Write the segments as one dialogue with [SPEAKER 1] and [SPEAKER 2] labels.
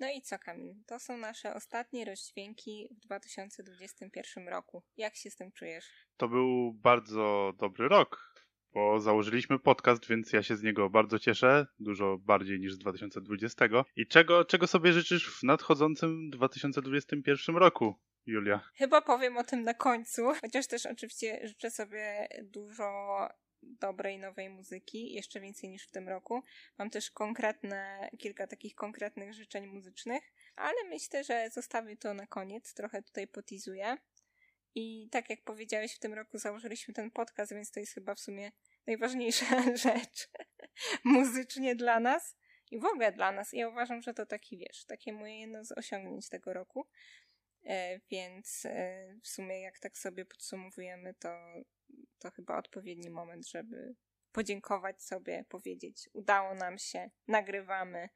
[SPEAKER 1] No i co, Kamil? To są nasze ostatnie rozdźwięki w 2021 roku. Jak się z tym czujesz?
[SPEAKER 2] To był bardzo dobry rok, bo założyliśmy podcast, więc ja się z niego bardzo cieszę, dużo bardziej niż z 2020. I czego, czego sobie życzysz w nadchodzącym 2021 roku? Julia.
[SPEAKER 1] Chyba powiem o tym na końcu, chociaż też oczywiście życzę sobie dużo dobrej nowej muzyki, jeszcze więcej niż w tym roku. Mam też konkretne, kilka takich konkretnych życzeń muzycznych, ale myślę, że zostawię to na koniec, trochę tutaj potizuję. I tak jak powiedziałeś, w tym roku założyliśmy ten podcast, więc to jest chyba w sumie najważniejsza rzecz muzycznie dla nas i w ogóle dla nas. Ja uważam, że to taki, wiesz, takie moje jedno z osiągnięć tego roku. E, więc e, w sumie jak tak sobie podsumowujemy, to, to chyba odpowiedni moment, żeby podziękować sobie, powiedzieć, udało nam się, nagrywamy.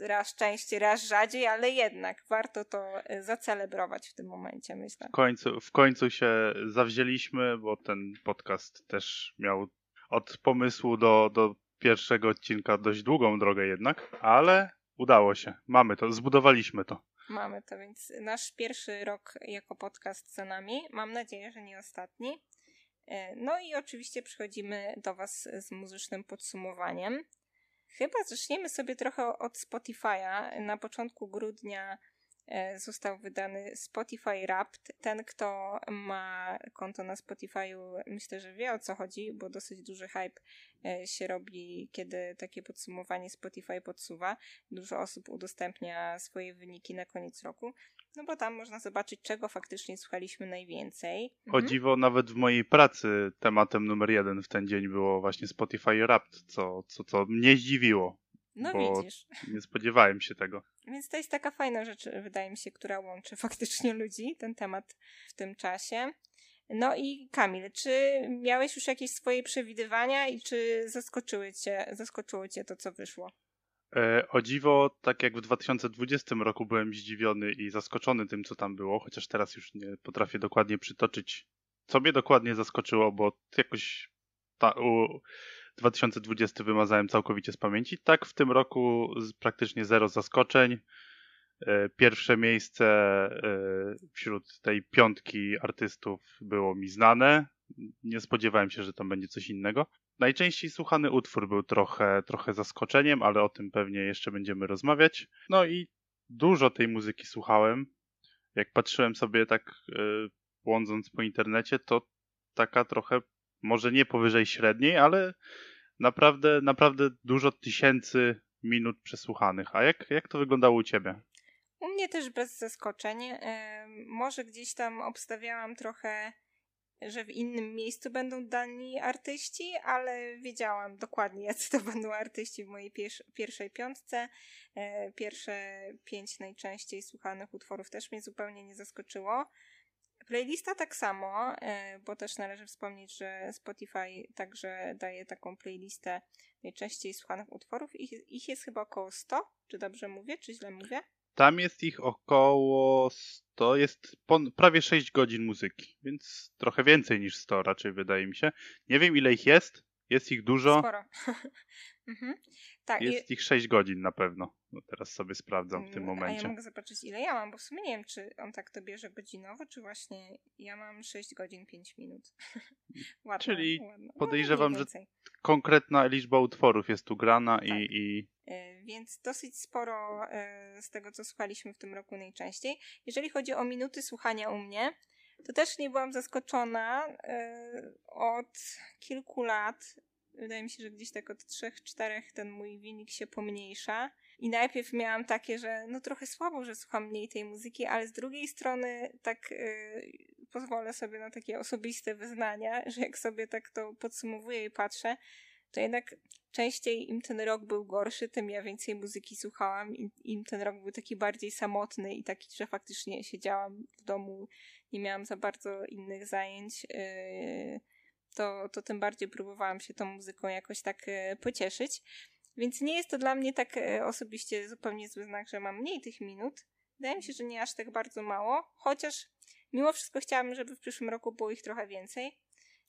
[SPEAKER 1] Raz częściej, raz rzadziej, ale jednak warto to e, zacelebrować w tym momencie, myślę.
[SPEAKER 2] W końcu, w końcu się zawzięliśmy, bo ten podcast też miał od pomysłu do, do pierwszego odcinka dość długą drogę jednak, ale udało się. Mamy to, zbudowaliśmy to.
[SPEAKER 1] Mamy to, więc nasz pierwszy rok jako podcast za nami. Mam nadzieję, że nie ostatni. E, no i oczywiście przychodzimy do Was z muzycznym podsumowaniem. Chyba zaczniemy sobie trochę od Spotify'a. Na początku grudnia E, został wydany Spotify Wrapped. Ten, kto ma konto na Spotify'u, myślę, że wie o co chodzi, bo dosyć duży hype e, się robi, kiedy takie podsumowanie Spotify podsuwa. Dużo osób udostępnia swoje wyniki na koniec roku, no bo tam można zobaczyć, czego faktycznie słuchaliśmy najwięcej.
[SPEAKER 2] O mhm. dziwo, nawet w mojej pracy tematem numer jeden w ten dzień było właśnie Spotify Wrapped, co, co, co mnie zdziwiło.
[SPEAKER 1] No widzisz.
[SPEAKER 2] Nie spodziewałem się tego.
[SPEAKER 1] Więc to jest taka fajna rzecz, wydaje mi się, która łączy faktycznie ludzi, ten temat w tym czasie. No i Kamil, czy miałeś już jakieś swoje przewidywania i czy zaskoczyły cię, zaskoczyło cię to, co wyszło?
[SPEAKER 2] E, o dziwo, tak jak w 2020 roku byłem zdziwiony i zaskoczony tym, co tam było, chociaż teraz już nie potrafię dokładnie przytoczyć, co mnie dokładnie zaskoczyło, bo jakoś ta, u, 2020 wymazałem całkowicie z pamięci. Tak, w tym roku praktycznie zero zaskoczeń. E, pierwsze miejsce e, wśród tej piątki artystów było mi znane. Nie spodziewałem się, że tam będzie coś innego. Najczęściej słuchany utwór był trochę, trochę zaskoczeniem, ale o tym pewnie jeszcze będziemy rozmawiać. No i dużo tej muzyki słuchałem. Jak patrzyłem sobie tak e, błądząc po internecie, to taka trochę może nie powyżej średniej, ale naprawdę, naprawdę dużo tysięcy minut przesłuchanych. A jak, jak to wyglądało u ciebie?
[SPEAKER 1] U mnie też bez zaskoczeń. Może gdzieś tam obstawiałam trochę, że w innym miejscu będą dani artyści, ale wiedziałam dokładnie, jacy to będą artyści w mojej pierwszej piątce. E, pierwsze pięć najczęściej słuchanych utworów też mnie zupełnie nie zaskoczyło. Playlista tak samo, e, bo też należy wspomnieć, że Spotify także daje taką playlistę najczęściej słuchanych utworów. Ich, ich jest chyba około 100, czy dobrze mówię, czy źle mówię?
[SPEAKER 2] Tam jest ich około 100, jest prawie 6 godzin muzyki, więc trochę więcej niż 100 raczej wydaje mi się. Nie wiem ile ich jest, jest ich dużo.
[SPEAKER 1] Sporo. mhm.
[SPEAKER 2] tak, jest i... ich 6 godzin na pewno. No teraz sobie sprawdzam w tym momencie.
[SPEAKER 1] A ja mogę zobaczyć ile ja mam, bo w sumie nie wiem, czy on tak to bierze godzinowo, czy właśnie ja mam 6 godzin 5 minut.
[SPEAKER 2] ładno, Czyli ładno. No, podejrzewam, że konkretna liczba utworów jest tu grana tak. i, i...
[SPEAKER 1] E, więc dosyć sporo e, z tego, co słuchaliśmy w tym roku najczęściej. Jeżeli chodzi o minuty słuchania u mnie, to też nie byłam zaskoczona. E, od kilku lat, wydaje mi się, że gdzieś tak od 3-4 ten mój wynik się pomniejsza. I najpierw miałam takie, że no trochę słabo, że słucham mniej tej muzyki, ale z drugiej strony tak yy, pozwolę sobie na takie osobiste wyznania, że jak sobie tak to podsumowuję i patrzę, to jednak częściej im ten rok był gorszy, tym ja więcej muzyki słuchałam, im, im ten rok był taki bardziej samotny i taki, że faktycznie siedziałam w domu, nie miałam za bardzo innych zajęć. Yy, to, to tym bardziej próbowałam się tą muzyką jakoś tak yy, pocieszyć. Więc nie jest to dla mnie tak e, osobiście zupełnie zły znak, że mam mniej tych minut. Wydaje mi się, że nie aż tak bardzo mało, chociaż mimo wszystko chciałabym, żeby w przyszłym roku było ich trochę więcej.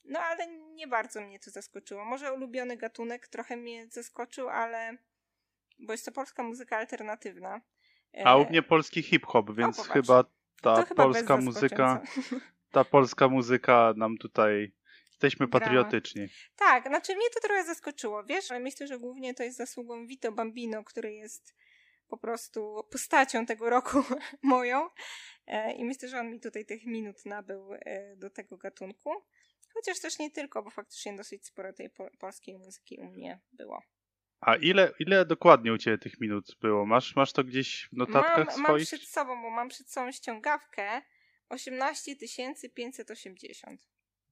[SPEAKER 1] No ale nie bardzo mnie to zaskoczyło. Może ulubiony gatunek trochę mnie zaskoczył, ale bo jest to polska muzyka alternatywna. E,
[SPEAKER 2] A u mnie polski hip-hop, więc
[SPEAKER 1] popatrz.
[SPEAKER 2] chyba ta
[SPEAKER 1] chyba
[SPEAKER 2] polska muzyka, ta polska muzyka nam tutaj, jesteśmy patriotyczni.
[SPEAKER 1] Tak, znaczy mnie to trochę zaskoczyło, wiesz, ale myślę, że głównie to jest zasługą Vito Bambino, który jest po prostu postacią tego roku moją e, i myślę, że on mi tutaj tych minut nabył e, do tego gatunku. Chociaż też nie tylko, bo faktycznie dosyć sporo tej po polskiej muzyki u mnie było.
[SPEAKER 2] A ile, ile dokładnie u Ciebie tych minut było? Masz, masz to gdzieś w notatkach
[SPEAKER 1] Mam, mam
[SPEAKER 2] swoich?
[SPEAKER 1] przed sobą, bo mam przed sobą ściągawkę 18 580.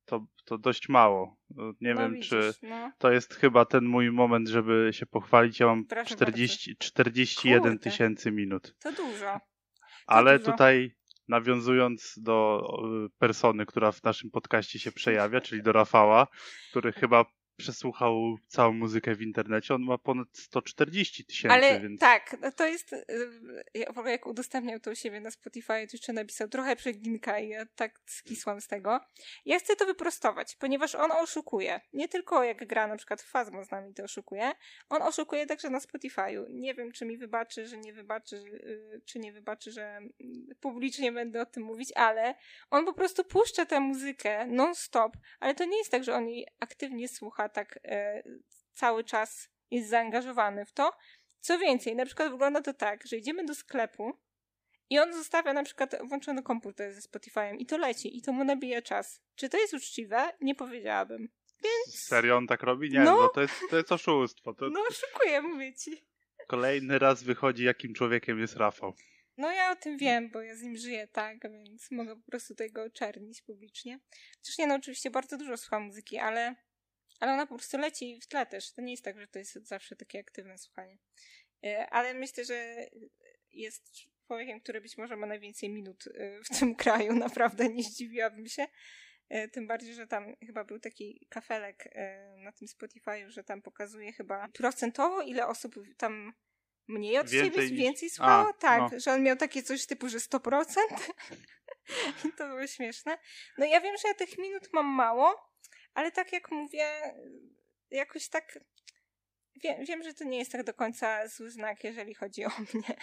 [SPEAKER 2] To, to dość mało. No, Nie
[SPEAKER 1] no,
[SPEAKER 2] wiem,
[SPEAKER 1] widzisz,
[SPEAKER 2] czy
[SPEAKER 1] No.
[SPEAKER 2] to jest chyba ten mój moment, żeby się pochwalić. Ja mam
[SPEAKER 1] Proszę
[SPEAKER 2] 40, 41
[SPEAKER 1] Kurde.
[SPEAKER 2] tysięcy minut.
[SPEAKER 1] To dużo.
[SPEAKER 2] Ale
[SPEAKER 1] dużo.
[SPEAKER 2] tutaj nawiązując do y, persony, która w naszym podcaście się przejawia, czyli do Rafała, który chyba przesłuchał całą muzykę w internecie, on ma ponad 140 tysięcy,
[SPEAKER 1] Ale
[SPEAKER 2] więc
[SPEAKER 1] tak, no to jest. y, Ja w ogóle jak udostępniał to u siebie na Spotify, to jeszcze napisał trochę przeginka i ja tak skisłam z tego. Ja chcę to wyprostować, ponieważ on oszukuje. Nie tylko jak gra na przykład w Fazmo z nami to oszukuje, on oszukuje także na Spotify'u. Nie wiem, czy mi wybaczy, że nie wybaczy, y, czy nie wybaczy, że mm, publicznie będę o tym mówić, ale on po prostu puszcza tę muzykę non-stop, ale to nie jest tak, że on jej aktywnie słucha tak e, cały czas jest zaangażowany w to. Co więcej, na przykład wygląda to tak, że idziemy do sklepu i on zostawia na przykład włączony komputer ze Spotify'em i to leci i to mu nabija czas. Czy to jest uczciwe? Nie powiedziałabym. Więc...
[SPEAKER 2] serio on tak robi? Nie,
[SPEAKER 1] No.
[SPEAKER 2] no, to, jest, to jest oszustwo. To
[SPEAKER 1] No oszukuję, mówię ci.
[SPEAKER 2] kolejny raz wychodzi, jakim człowiekiem jest Rafał.
[SPEAKER 1] No ja o tym wiem, bo ja z nim żyję, tak, więc mogę po prostu tutaj go oczernić publicznie. Chociaż nie, no oczywiście bardzo dużo słucham muzyki, ale, ale ona po prostu leci w tle też. To nie jest tak, że to jest zawsze takie aktywne słuchanie. E, Ale myślę, że jest człowiekiem, który być może ma najwięcej minut e, w tym kraju, naprawdę nie zdziwiłabym się. E, Tym bardziej, że tam chyba był taki kafelek na tym Spotify'u, że tam pokazuje chyba procentowo, ile osób tam mniej od
[SPEAKER 2] Więcej
[SPEAKER 1] siebie więcej słuchało.
[SPEAKER 2] A,
[SPEAKER 1] tak,
[SPEAKER 2] no.
[SPEAKER 1] że on miał takie coś typu, że 100%. I to było śmieszne. No ja wiem, że ja tych minut mam mało, ale tak jak mówię, jakoś tak wiem, wiem, że to nie jest tak do końca zły znak, jeżeli chodzi o mnie.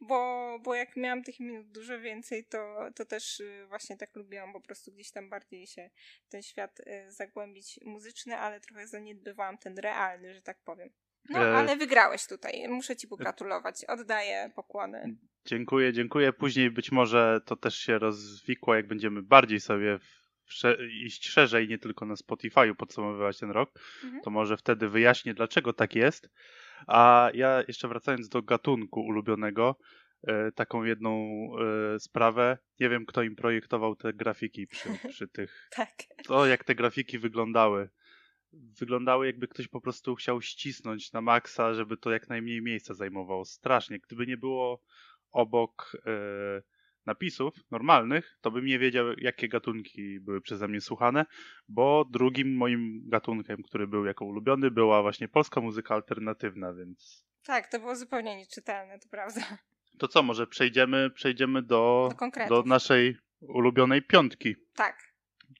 [SPEAKER 1] Bo, bo jak miałam tych minut dużo więcej, to, to też y, właśnie tak lubiłam po prostu gdzieś tam bardziej się w ten świat y, zagłębić muzyczny, ale trochę zaniedbywałam ten realny, że tak powiem. No,
[SPEAKER 2] E,
[SPEAKER 1] ale wygrałeś tutaj. Muszę ci pogratulować. Oddaję pokłony.
[SPEAKER 2] Dziękuję, dziękuję. Później być może to też się rozwikło, jak będziemy bardziej sobie w, iść szerzej, nie tylko na Spotify'u podsumowywać ten rok,
[SPEAKER 1] Mhm.
[SPEAKER 2] to może wtedy wyjaśnię, dlaczego tak jest. A ja jeszcze wracając do gatunku ulubionego, e, taką jedną e, sprawę. Nie wiem, kto im projektował te grafiki przy, przy tych.
[SPEAKER 1] Tak.
[SPEAKER 2] To, jak te grafiki wyglądały. Wyglądały, jakby ktoś po prostu chciał ścisnąć na maksa, żeby to jak najmniej miejsca zajmowało. Strasznie. Gdyby nie było obok e, napisów normalnych, to bym nie wiedział, jakie gatunki były przeze mnie słuchane, bo drugim moim gatunkiem, który był jako ulubiony, była właśnie polska muzyka alternatywna, więc
[SPEAKER 1] Tak, to było zupełnie nieczytelne, to prawda.
[SPEAKER 2] to co, może przejdziemy, przejdziemy do,
[SPEAKER 1] Do
[SPEAKER 2] do naszej ulubionej piątki.
[SPEAKER 1] Tak.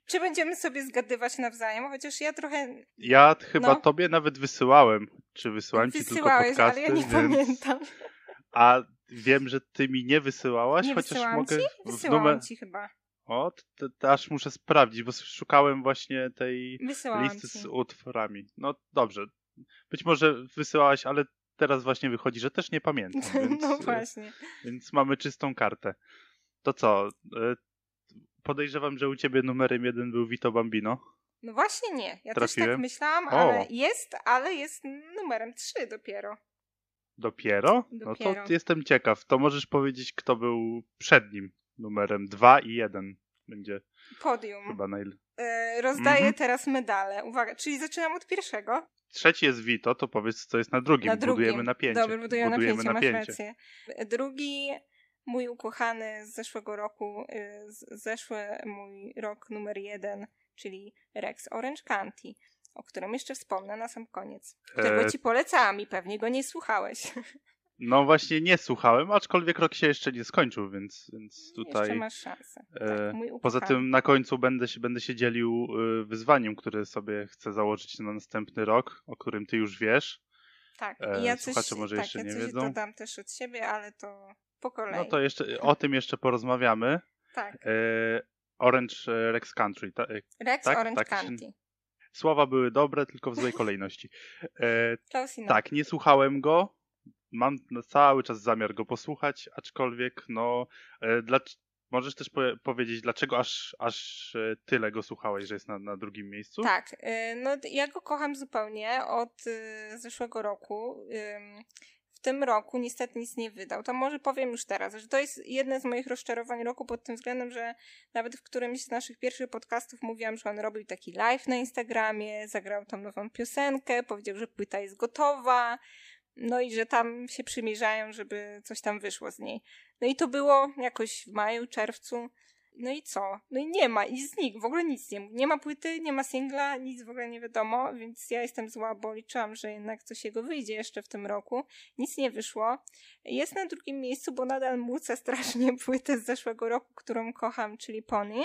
[SPEAKER 1] Czy będziemy sobie zgadywać nawzajem? Chociaż ja trochę
[SPEAKER 2] Ja chyba
[SPEAKER 1] No.
[SPEAKER 2] tobie nawet wysyłałem, czy wysyłałem ci tylko podcasty,
[SPEAKER 1] ale ja nie
[SPEAKER 2] więc...
[SPEAKER 1] pamiętam.
[SPEAKER 2] A wiem, że ty mi nie wysyłałaś,
[SPEAKER 1] Nie
[SPEAKER 2] chociaż
[SPEAKER 1] wysyłałam
[SPEAKER 2] mogę
[SPEAKER 1] ci? Wysyłałam
[SPEAKER 2] numer...
[SPEAKER 1] ci chyba.
[SPEAKER 2] O, to, to aż muszę sprawdzić, bo szukałem właśnie tej listy
[SPEAKER 1] ci.
[SPEAKER 2] z utworami. No dobrze. Być może wysyłałaś, ale teraz właśnie wychodzi, że też nie pamiętam, więc,
[SPEAKER 1] No właśnie.
[SPEAKER 2] więc mamy czystą kartę. To co? e, Podejrzewam, że u ciebie numerem jeden był Vito Bambino.
[SPEAKER 1] No właśnie nie. Ja też tak
[SPEAKER 2] Trafiłem?
[SPEAKER 1] myślałam,
[SPEAKER 2] O.
[SPEAKER 1] ale jest, ale jest numerem 3 dopiero.
[SPEAKER 2] Dopiero? No to jestem ciekaw. To możesz powiedzieć, kto był przed nim numerem 2 i 1. Będzie
[SPEAKER 1] Podium.
[SPEAKER 2] chyba najlepiej.
[SPEAKER 1] E, rozdaję
[SPEAKER 2] Mhm.
[SPEAKER 1] teraz medale. Uwaga, czyli zaczynam od pierwszego.
[SPEAKER 2] Trzeci jest Vito, to powiedz, co jest na drugim.
[SPEAKER 1] Na drugim.
[SPEAKER 2] Budujemy napięcie.
[SPEAKER 1] Dobra, budujemy napięcie, masz
[SPEAKER 2] napięcie.
[SPEAKER 1] rację. Drugi, mój ukochany z zeszłego roku, y, z- zeszły mój rok numer jeden, czyli Rex Orange County, o którym jeszcze wspomnę na sam koniec. Którego
[SPEAKER 2] E,
[SPEAKER 1] ci polecałam i pewnie go nie słuchałeś.
[SPEAKER 2] No właśnie nie słuchałem, aczkolwiek rok się jeszcze nie skończył, więc, więc
[SPEAKER 1] Jeszcze
[SPEAKER 2] tutaj.
[SPEAKER 1] masz szansę.
[SPEAKER 2] e,
[SPEAKER 1] Tak,
[SPEAKER 2] Poza tym na końcu będę się, będę się dzielił y, wyzwaniem, które sobie chcę założyć na następny rok, o którym ty już wiesz.
[SPEAKER 1] Tak,
[SPEAKER 2] E,
[SPEAKER 1] ja coś,
[SPEAKER 2] może
[SPEAKER 1] tak,
[SPEAKER 2] jeszcze
[SPEAKER 1] ja
[SPEAKER 2] nie
[SPEAKER 1] coś
[SPEAKER 2] wiedzą.
[SPEAKER 1] dodam też od siebie, ale to po kolei.
[SPEAKER 2] No to jeszcze o tym jeszcze porozmawiamy.
[SPEAKER 1] Tak,
[SPEAKER 2] E, Orange e, Rex Country. Ta, e,
[SPEAKER 1] Rex
[SPEAKER 2] tak,
[SPEAKER 1] Orange
[SPEAKER 2] tak
[SPEAKER 1] County.
[SPEAKER 2] Słowa były dobre, tylko w złej kolejności. E, tak, nie słuchałem go. Mam cały czas zamiar go posłuchać, aczkolwiek no. E, dla, możesz też powie- powiedzieć, dlaczego aż, aż e, tyle go słuchałeś, że jest na, na drugim miejscu?
[SPEAKER 1] Tak, y, no ja go kocham zupełnie od y, zeszłego roku. W tym roku niestety nic nie wydał. To może powiem już teraz, że to jest jedne z moich rozczarowań roku pod tym względem, że nawet w którymś z naszych pierwszych podcastów mówiłam, że on robił taki live na Instagramie, zagrał tam nową piosenkę, powiedział, że płyta jest gotowa, no i że tam się przymierzają, żeby coś tam wyszło z niej. No i to było jakoś w maju, czerwcu. No i co? No i nie ma, i znikł, w ogóle nic nie Nie ma płyty, nie ma singla, nic w ogóle nie wiadomo, więc ja jestem zła, bo liczyłam, że jednak coś jego wyjdzie jeszcze w tym roku. Nic nie wyszło. Jest na drugim miejscu, bo nadal mucę strasznie płytę z zeszłego roku, którą kocham, czyli Pony.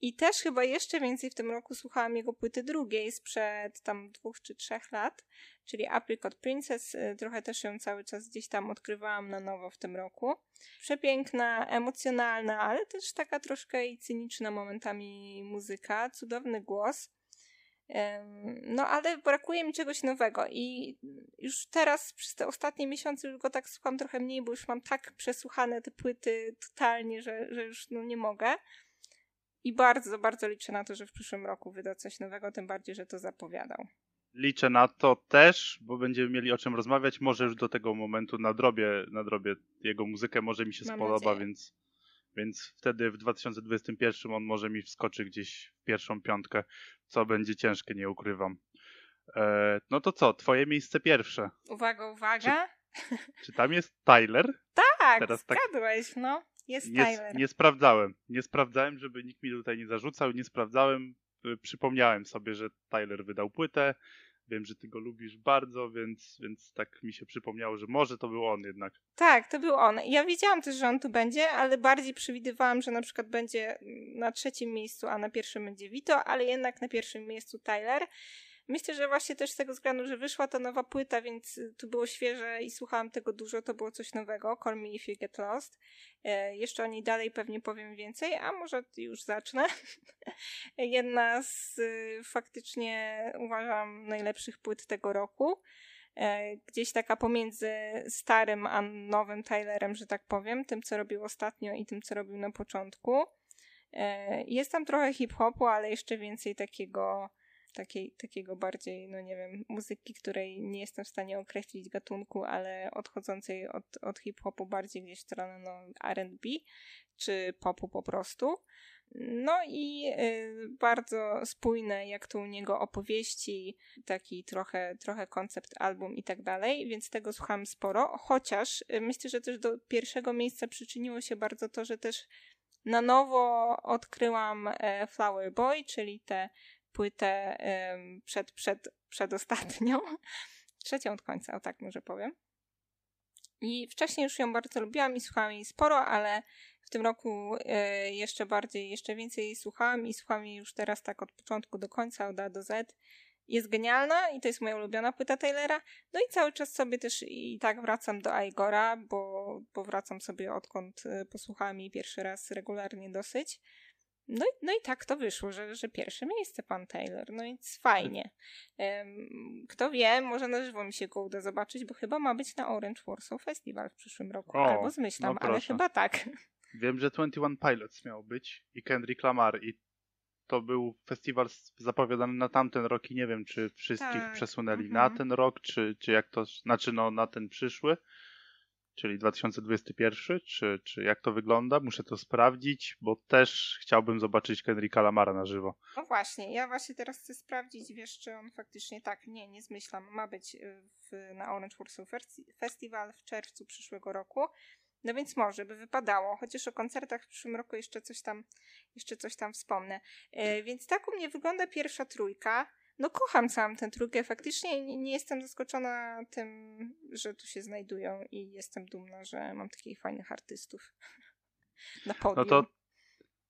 [SPEAKER 1] I też chyba jeszcze więcej w tym roku słuchałam jego płyty drugiej sprzed tam dwóch czy trzech lat, czyli Apricot Princess. Y, Trochę też ją cały czas gdzieś tam odkrywałam na nowo w tym roku. Przepiękna, emocjonalna, ale też taka troszkę i cyniczna momentami muzyka. Cudowny głos. No, ale brakuje mi czegoś nowego i już teraz przez te ostatnie miesiące już go tak słucham trochę mniej, bo już mam tak przesłuchane te płyty totalnie, że, że już no, nie mogę. I bardzo, bardzo liczę na to, że w przyszłym roku wyda coś nowego, tym bardziej, że to zapowiadał.
[SPEAKER 2] Liczę na to też, bo będziemy mieli o czym rozmawiać. Może już do tego momentu nadrobię, nadrobię jego muzykę, może mi się
[SPEAKER 1] Mam
[SPEAKER 2] spodoba,
[SPEAKER 1] nadzieję.
[SPEAKER 2] więc, więc wtedy w 2021 on może mi wskoczy gdzieś w pierwszą piątkę, co będzie ciężkie, nie ukrywam. E, no to co, twoje miejsce pierwsze.
[SPEAKER 1] Uwaga, uwaga.
[SPEAKER 2] Czy tam jest Tyler?
[SPEAKER 1] Tak,
[SPEAKER 2] teraz tak-
[SPEAKER 1] zgadłeś, no. Jest
[SPEAKER 2] Nie,
[SPEAKER 1] Tyler.
[SPEAKER 2] nie sprawdzałem. Nie sprawdzałem, żeby nikt mi tutaj nie zarzucał. Nie sprawdzałem. Y, Przypomniałem sobie, że Tyler wydał płytę. Wiem, że ty go lubisz bardzo, więc, więc tak mi się przypomniało, że może to był on jednak.
[SPEAKER 1] Tak, to był on. Ja wiedziałam też, że on tu będzie, ale bardziej przewidywałam, że na przykład będzie na trzecim miejscu, a na pierwszym będzie Vito, ale jednak na pierwszym miejscu Tyler. Myślę, że właśnie też z tego względu, że wyszła ta nowa płyta, więc y, tu było świeże i słuchałam tego dużo, to było coś nowego. Call Me If You Get Lost. E, jeszcze o niej dalej pewnie powiem więcej, a może już zacznę. Jedna z y, faktycznie uważam najlepszych płyt tego roku. E, gdzieś taka pomiędzy starym a nowym Tylerem, że tak powiem, tym co robił ostatnio i tym co robił na początku. E, Jest tam trochę hip-hopu, ale jeszcze więcej takiego, takiej, takiego bardziej, no nie wiem, muzyki, której nie jestem w stanie określić gatunku, ale odchodzącej od, od hip-hopu bardziej gdzieś w stronę no, R&B czy popu po prostu. No i y, bardzo spójne, jak tu u niego opowieści, taki trochę, trochę koncept album i tak dalej, więc tego słucham sporo, chociaż y, myślę, że też do pierwszego miejsca przyczyniło się bardzo to, że też na nowo odkryłam e, Flower Boy, czyli tę płytę przed, przed, przedostatnią, trzecią od końca, o tak może powiem. I wcześniej już ją bardzo lubiłam i słuchałam jej sporo, ale w tym roku e, jeszcze bardziej, jeszcze więcej jej słuchałam i słucham jej już teraz tak od początku do końca, od A do Z. Jest genialna i to jest moja ulubiona płyta Taylora. No i cały czas sobie też i tak wracam do Igora, bo, bo wracam sobie odkąd e, posłuchałam jej pierwszy raz regularnie dosyć. No i, no i tak to wyszło, że, że pierwsze miejsce pan Taylor. No więc fajnie. Kto wie, może na żywo mi się go uda zobaczyć, bo chyba ma być na Orange Warsaw Festival w przyszłym roku.
[SPEAKER 2] O,
[SPEAKER 1] Albo zmyślam,
[SPEAKER 2] no
[SPEAKER 1] ale chyba tak.
[SPEAKER 2] Wiem, że 21 Pilots miał być i Kendrick Lamar i to był festiwal zapowiadany na tamten rok i nie wiem, czy wszystkich
[SPEAKER 1] Tak,
[SPEAKER 2] przesunęli
[SPEAKER 1] mhm.
[SPEAKER 2] na ten rok, czy, czy jak to, znaczy no na ten przyszły, czyli 2021, czy, czy jak to wygląda, muszę to sprawdzić, bo też chciałbym zobaczyć Kendricka Lamara na żywo.
[SPEAKER 1] No właśnie, ja właśnie teraz chcę sprawdzić, wiesz, czy on faktycznie tak, nie, nie zmyślam, ma być y, w, na Orange Warsaw Festi- Festival w czerwcu przyszłego roku. No więc może by wypadało, chociaż o koncertach w przyszłym roku jeszcze coś tam, jeszcze coś tam wspomnę. E, więc tak u mnie wygląda pierwsza trójka. No kocham całą tę trójkę, faktycznie nie, nie jestem zaskoczona tym, że tu się znajdują i jestem dumna, że mam takich fajnych artystów na podium.
[SPEAKER 2] No to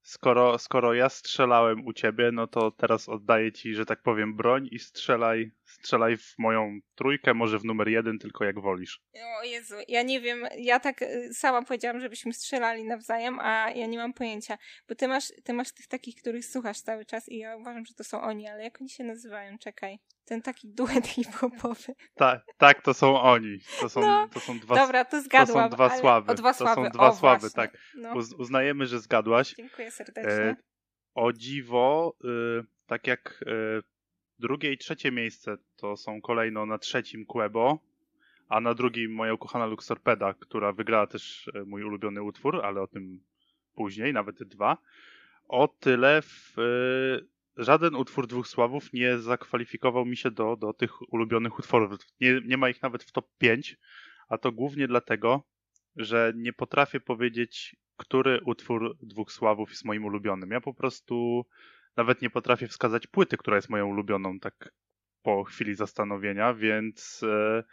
[SPEAKER 2] skoro, skoro ja strzelałem u ciebie, no to teraz oddaję ci, że tak powiem, broń i strzelaj, strzelaj w moją trójkę, może w numer jeden, tylko jak wolisz.
[SPEAKER 1] O Jezu, ja nie wiem, ja tak y, sama powiedziałam, żebyśmy strzelali nawzajem, a ja nie mam pojęcia, bo ty masz, ty masz tych takich, których słuchasz cały czas i ja uważam, że to są oni, ale jak oni się nazywają? Czekaj. Ten taki duet hip-hopowy.
[SPEAKER 2] Tak, tak, to są oni. To są,
[SPEAKER 1] No,
[SPEAKER 2] to są dwa,
[SPEAKER 1] Dobra, to zgadłam.
[SPEAKER 2] to są dwa sławy.
[SPEAKER 1] Dwa
[SPEAKER 2] To
[SPEAKER 1] sławy.
[SPEAKER 2] są dwa
[SPEAKER 1] o,
[SPEAKER 2] sławy,
[SPEAKER 1] właśnie.
[SPEAKER 2] tak.
[SPEAKER 1] No,
[SPEAKER 2] Uz, uznajemy, że zgadłaś.
[SPEAKER 1] dziękuję serdecznie.
[SPEAKER 2] E, o dziwo, y, tak jak y, drugie i trzecie miejsce to są kolejno na trzecim Quebo, a na drugim moja ukochana Luxorpeda, która wygrała też y, mój ulubiony utwór, ale o tym później, nawet dwa. O tyle w, y, żaden utwór dwóch sławów nie zakwalifikował mi się do, do tych ulubionych utworów. Nie, nie ma ich nawet w top 5, a to głównie dlatego, że nie potrafię powiedzieć, który utwór dwóch sławów jest moim ulubionym. Ja po prostu nawet nie potrafię wskazać płyty, która jest moją ulubioną, tak po chwili zastanowienia, więc e,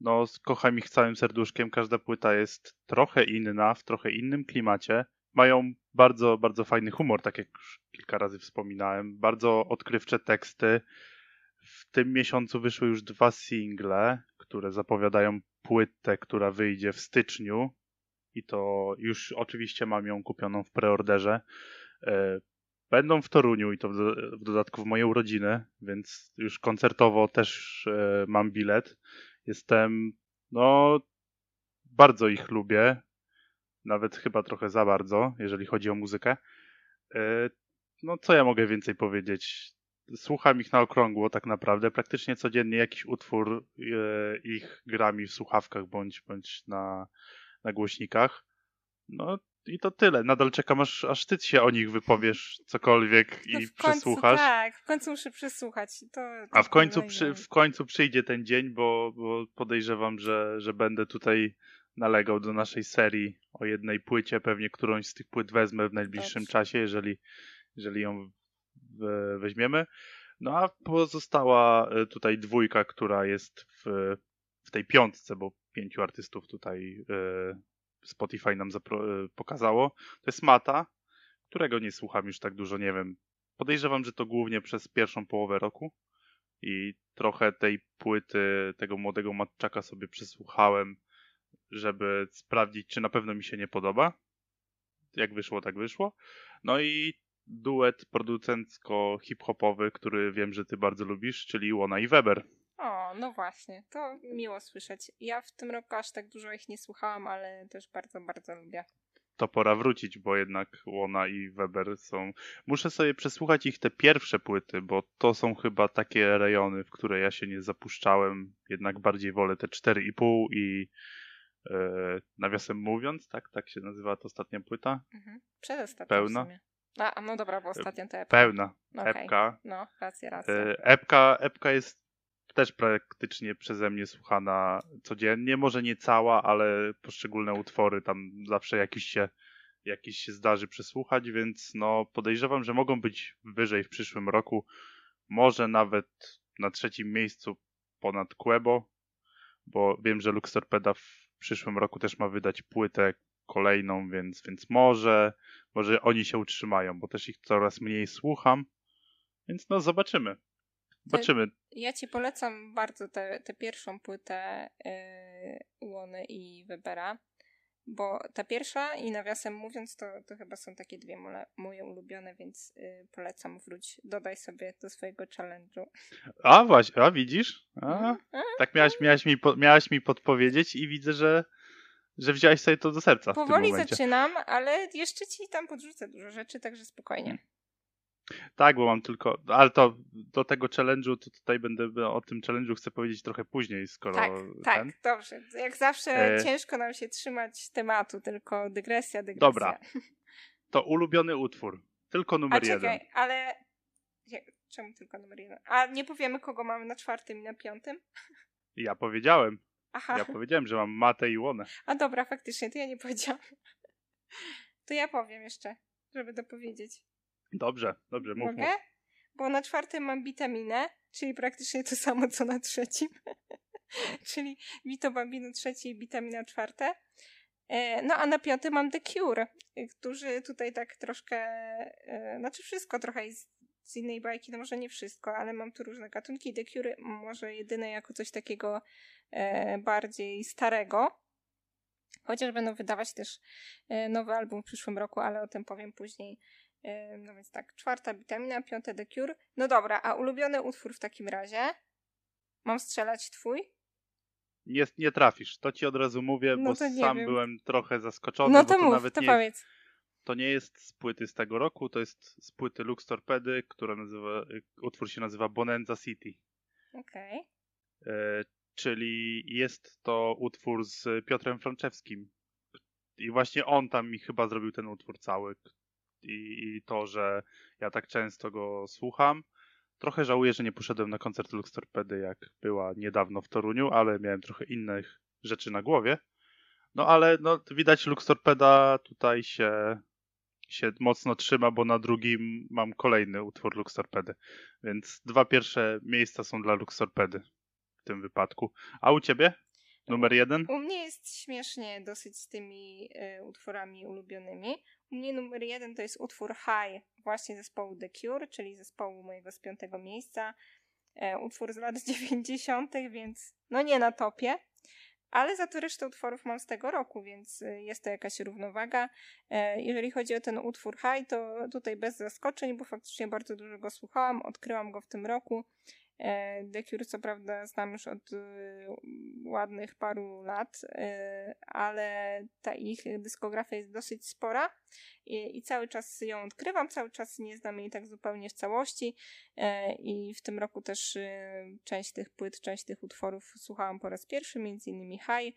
[SPEAKER 2] no, kocham ich całym serduszkiem. Każda płyta jest trochę inna, w trochę innym klimacie. Mają bardzo, bardzo fajny humor, tak jak już kilka razy wspominałem. Bardzo odkrywcze teksty. W tym miesiącu wyszły już dwa single, które zapowiadają płytę, która wyjdzie w styczniu. I to już oczywiście mam ją kupioną w preorderze. E, Będą w Toruniu i to w, do- w dodatku w moje urodziny, więc już koncertowo też e, mam bilet. Jestem, no, bardzo ich lubię. Nawet chyba trochę za bardzo, jeżeli chodzi o muzykę. E, No, co ja mogę więcej powiedzieć? Słucham ich na okrągło tak naprawdę. Praktycznie codziennie jakiś utwór e, ich gra mi w słuchawkach bądź, bądź na, na głośnikach. No i to tyle. Nadal czekam, aż, aż ty się o nich wypowiesz cokolwiek
[SPEAKER 1] No
[SPEAKER 2] i
[SPEAKER 1] w końcu,
[SPEAKER 2] przesłuchasz.
[SPEAKER 1] Tak, w końcu muszę przesłuchać. To, to
[SPEAKER 2] A w końcu,
[SPEAKER 1] no
[SPEAKER 2] przy,
[SPEAKER 1] no.
[SPEAKER 2] w końcu przyjdzie ten dzień, bo, bo podejrzewam, że, że będę tutaj nalegał do naszej serii o jednej płycie, pewnie którąś z tych płyt wezmę w najbliższym
[SPEAKER 1] Dobrze.
[SPEAKER 2] czasie, jeżeli, jeżeli ją we- weźmiemy. No a pozostała e, tutaj dwójka, która jest w, w tej piątce, bo pięciu artystów tutaj e, Spotify nam e, pokazało. To jest Mata, którego nie słucham już tak dużo, nie wiem. Podejrzewam, że to głównie przez pierwszą połowę roku i trochę tej płyty, tego młodego matczaka sobie przesłuchałem, żeby sprawdzić, czy na pewno mi się nie podoba. Jak wyszło, tak wyszło. No i duet producencko-hip-hopowy, który wiem, że ty bardzo lubisz, czyli Łona i Weber.
[SPEAKER 1] O, no właśnie, to miło słyszeć. Ja w tym roku aż tak dużo ich nie słuchałam, ale też bardzo, bardzo lubię.
[SPEAKER 2] To pora wrócić, bo jednak Łona i Weber są... Muszę sobie przesłuchać ich te pierwsze płyty, bo to są chyba takie rejony, w które ja się nie zapuszczałem. Jednak bardziej wolę te 4,5 i nawiasem mówiąc, tak, tak się nazywa ta ostatnia płyta?
[SPEAKER 1] Mhm. Przedostatnia
[SPEAKER 2] Pełna?
[SPEAKER 1] A, no dobra, bo ostatnio to epka.
[SPEAKER 2] Pełna,
[SPEAKER 1] Okej.
[SPEAKER 2] epka.
[SPEAKER 1] No, racja, racja.
[SPEAKER 2] E, Epka, epka jest też praktycznie przeze mnie słuchana codziennie. Może nie cała, ale poszczególne utwory tam zawsze jakiś się, jakiś się zdarzy przesłuchać, więc no podejrzewam, że mogą być wyżej w przyszłym roku. Może nawet na trzecim miejscu ponad Quebo, bo wiem, że Lux Torpeda w przyszłym roku też ma wydać płytę kolejną, więc, więc może, może oni się utrzymają, bo też ich coraz mniej słucham. Więc no zobaczymy. Zobaczymy.
[SPEAKER 1] Ja ci polecam bardzo tę pierwszą płytę yy, Łony i Webera, bo ta pierwsza i nawiasem mówiąc, to, to chyba są takie dwie mole, moje ulubione, więc yy, polecam wróć. Dodaj sobie do swojego challenge'u.
[SPEAKER 2] A właśnie, a widzisz? A,
[SPEAKER 1] Mhm.
[SPEAKER 2] tak miałaś, miałaś, mi, po, miałaś mi podpowiedzieć i widzę, że, że wziąłeś sobie to do serca w tym
[SPEAKER 1] Powoli zaczynam, ale jeszcze ci tam podrzucę dużo rzeczy, także spokojnie.
[SPEAKER 2] Tak, bo mam tylko, ale to do tego challenge'u, to tutaj będę o tym challenge'u chcę powiedzieć trochę później, skoro
[SPEAKER 1] Tak, tak,
[SPEAKER 2] ten.
[SPEAKER 1] dobrze. Jak zawsze
[SPEAKER 2] E,
[SPEAKER 1] ciężko nam się trzymać tematu, tylko dygresja, dygresja.
[SPEAKER 2] Dobra, To ulubiony utwór, tylko
[SPEAKER 1] A
[SPEAKER 2] numer
[SPEAKER 1] czekaj,
[SPEAKER 2] jeden.
[SPEAKER 1] ale... Czemu tylko numer jeden? A nie powiemy, kogo mamy na czwartym i na piątym?
[SPEAKER 2] Ja powiedziałem,
[SPEAKER 1] Aha,
[SPEAKER 2] ja powiedziałem, że mam Matę i Łonę.
[SPEAKER 1] a dobra, faktycznie, to ja nie powiedziałam. To ja powiem jeszcze, żeby dopowiedzieć.
[SPEAKER 2] Dobrze, dobrze, mów,
[SPEAKER 1] Mogę?
[SPEAKER 2] mów.
[SPEAKER 1] Bo na czwartym mam witaminę, czyli praktycznie to samo, co na trzecim. czyli Vito Bambino trzecie i witamina czwarte. E, no a na piąty mam The Cure, którzy tutaj tak troszkę, e, znaczy wszystko trochę jest z innej bajki, no może nie wszystko, ale mam tu różne gatunki. The Cure może jedyne jako coś takiego e, bardziej starego. Chociaż będą wydawać też nowy album w przyszłym roku, ale o tym powiem później. No więc tak, czwarta witamina, piąte The Cure. No dobra, a ulubiony utwór w takim razie? Mam strzelać twój?
[SPEAKER 2] Nie, nie trafisz, to ci od razu mówię,
[SPEAKER 1] no
[SPEAKER 2] bo sam
[SPEAKER 1] wiem.
[SPEAKER 2] byłem trochę zaskoczony.
[SPEAKER 1] No to,
[SPEAKER 2] bo to
[SPEAKER 1] mów,
[SPEAKER 2] nawet
[SPEAKER 1] to
[SPEAKER 2] nie
[SPEAKER 1] powiedz.
[SPEAKER 2] Jest, to nie jest z płyty z tego roku, to jest z płyty Lux Torpedy, która nazywa, utwór się nazywa Bonanza City.
[SPEAKER 1] Okej.
[SPEAKER 2] Okay. E, czyli jest to utwór z Piotrem Franczewskim. I właśnie on tam mi chyba zrobił ten utwór cały. I, I, to, że ja tak często go słucham. Trochę żałuję, że nie poszedłem na koncert Lux Torpedy, jak była niedawno w Toruniu, ale miałem trochę innych rzeczy na głowie. No ale no, widać Lux Torpeda tutaj się, się mocno trzyma, bo na drugim mam kolejny utwór Lux Torpedy. Więc dwa pierwsze miejsca są dla Lux Torpedy w tym wypadku. A u ciebie? Numer jeden?
[SPEAKER 1] U mnie jest śmiesznie dosyć z tymi y, utworami ulubionymi. U mnie numer jeden to jest utwór High właśnie zespołu The Cure, czyli zespołu mojego z piątego miejsca. E, utwór z lat 90., więc no nie na topie, ale za to resztę utworów mam z tego roku, więc y, jest to jakaś równowaga. E, jeżeli chodzi o ten utwór High, to tutaj bez zaskoczeń, bo faktycznie bardzo dużo go słuchałam, odkryłam go w tym roku. E, The Cure co prawda znam już od y, ładnych paru lat, y, ale ta ich dyskografia jest dosyć spora i, i cały czas ją odkrywam, cały czas nie znam jej tak zupełnie w całości e, i w tym roku też część tych płyt, część tych utworów słuchałam po raz pierwszy, między innymi High,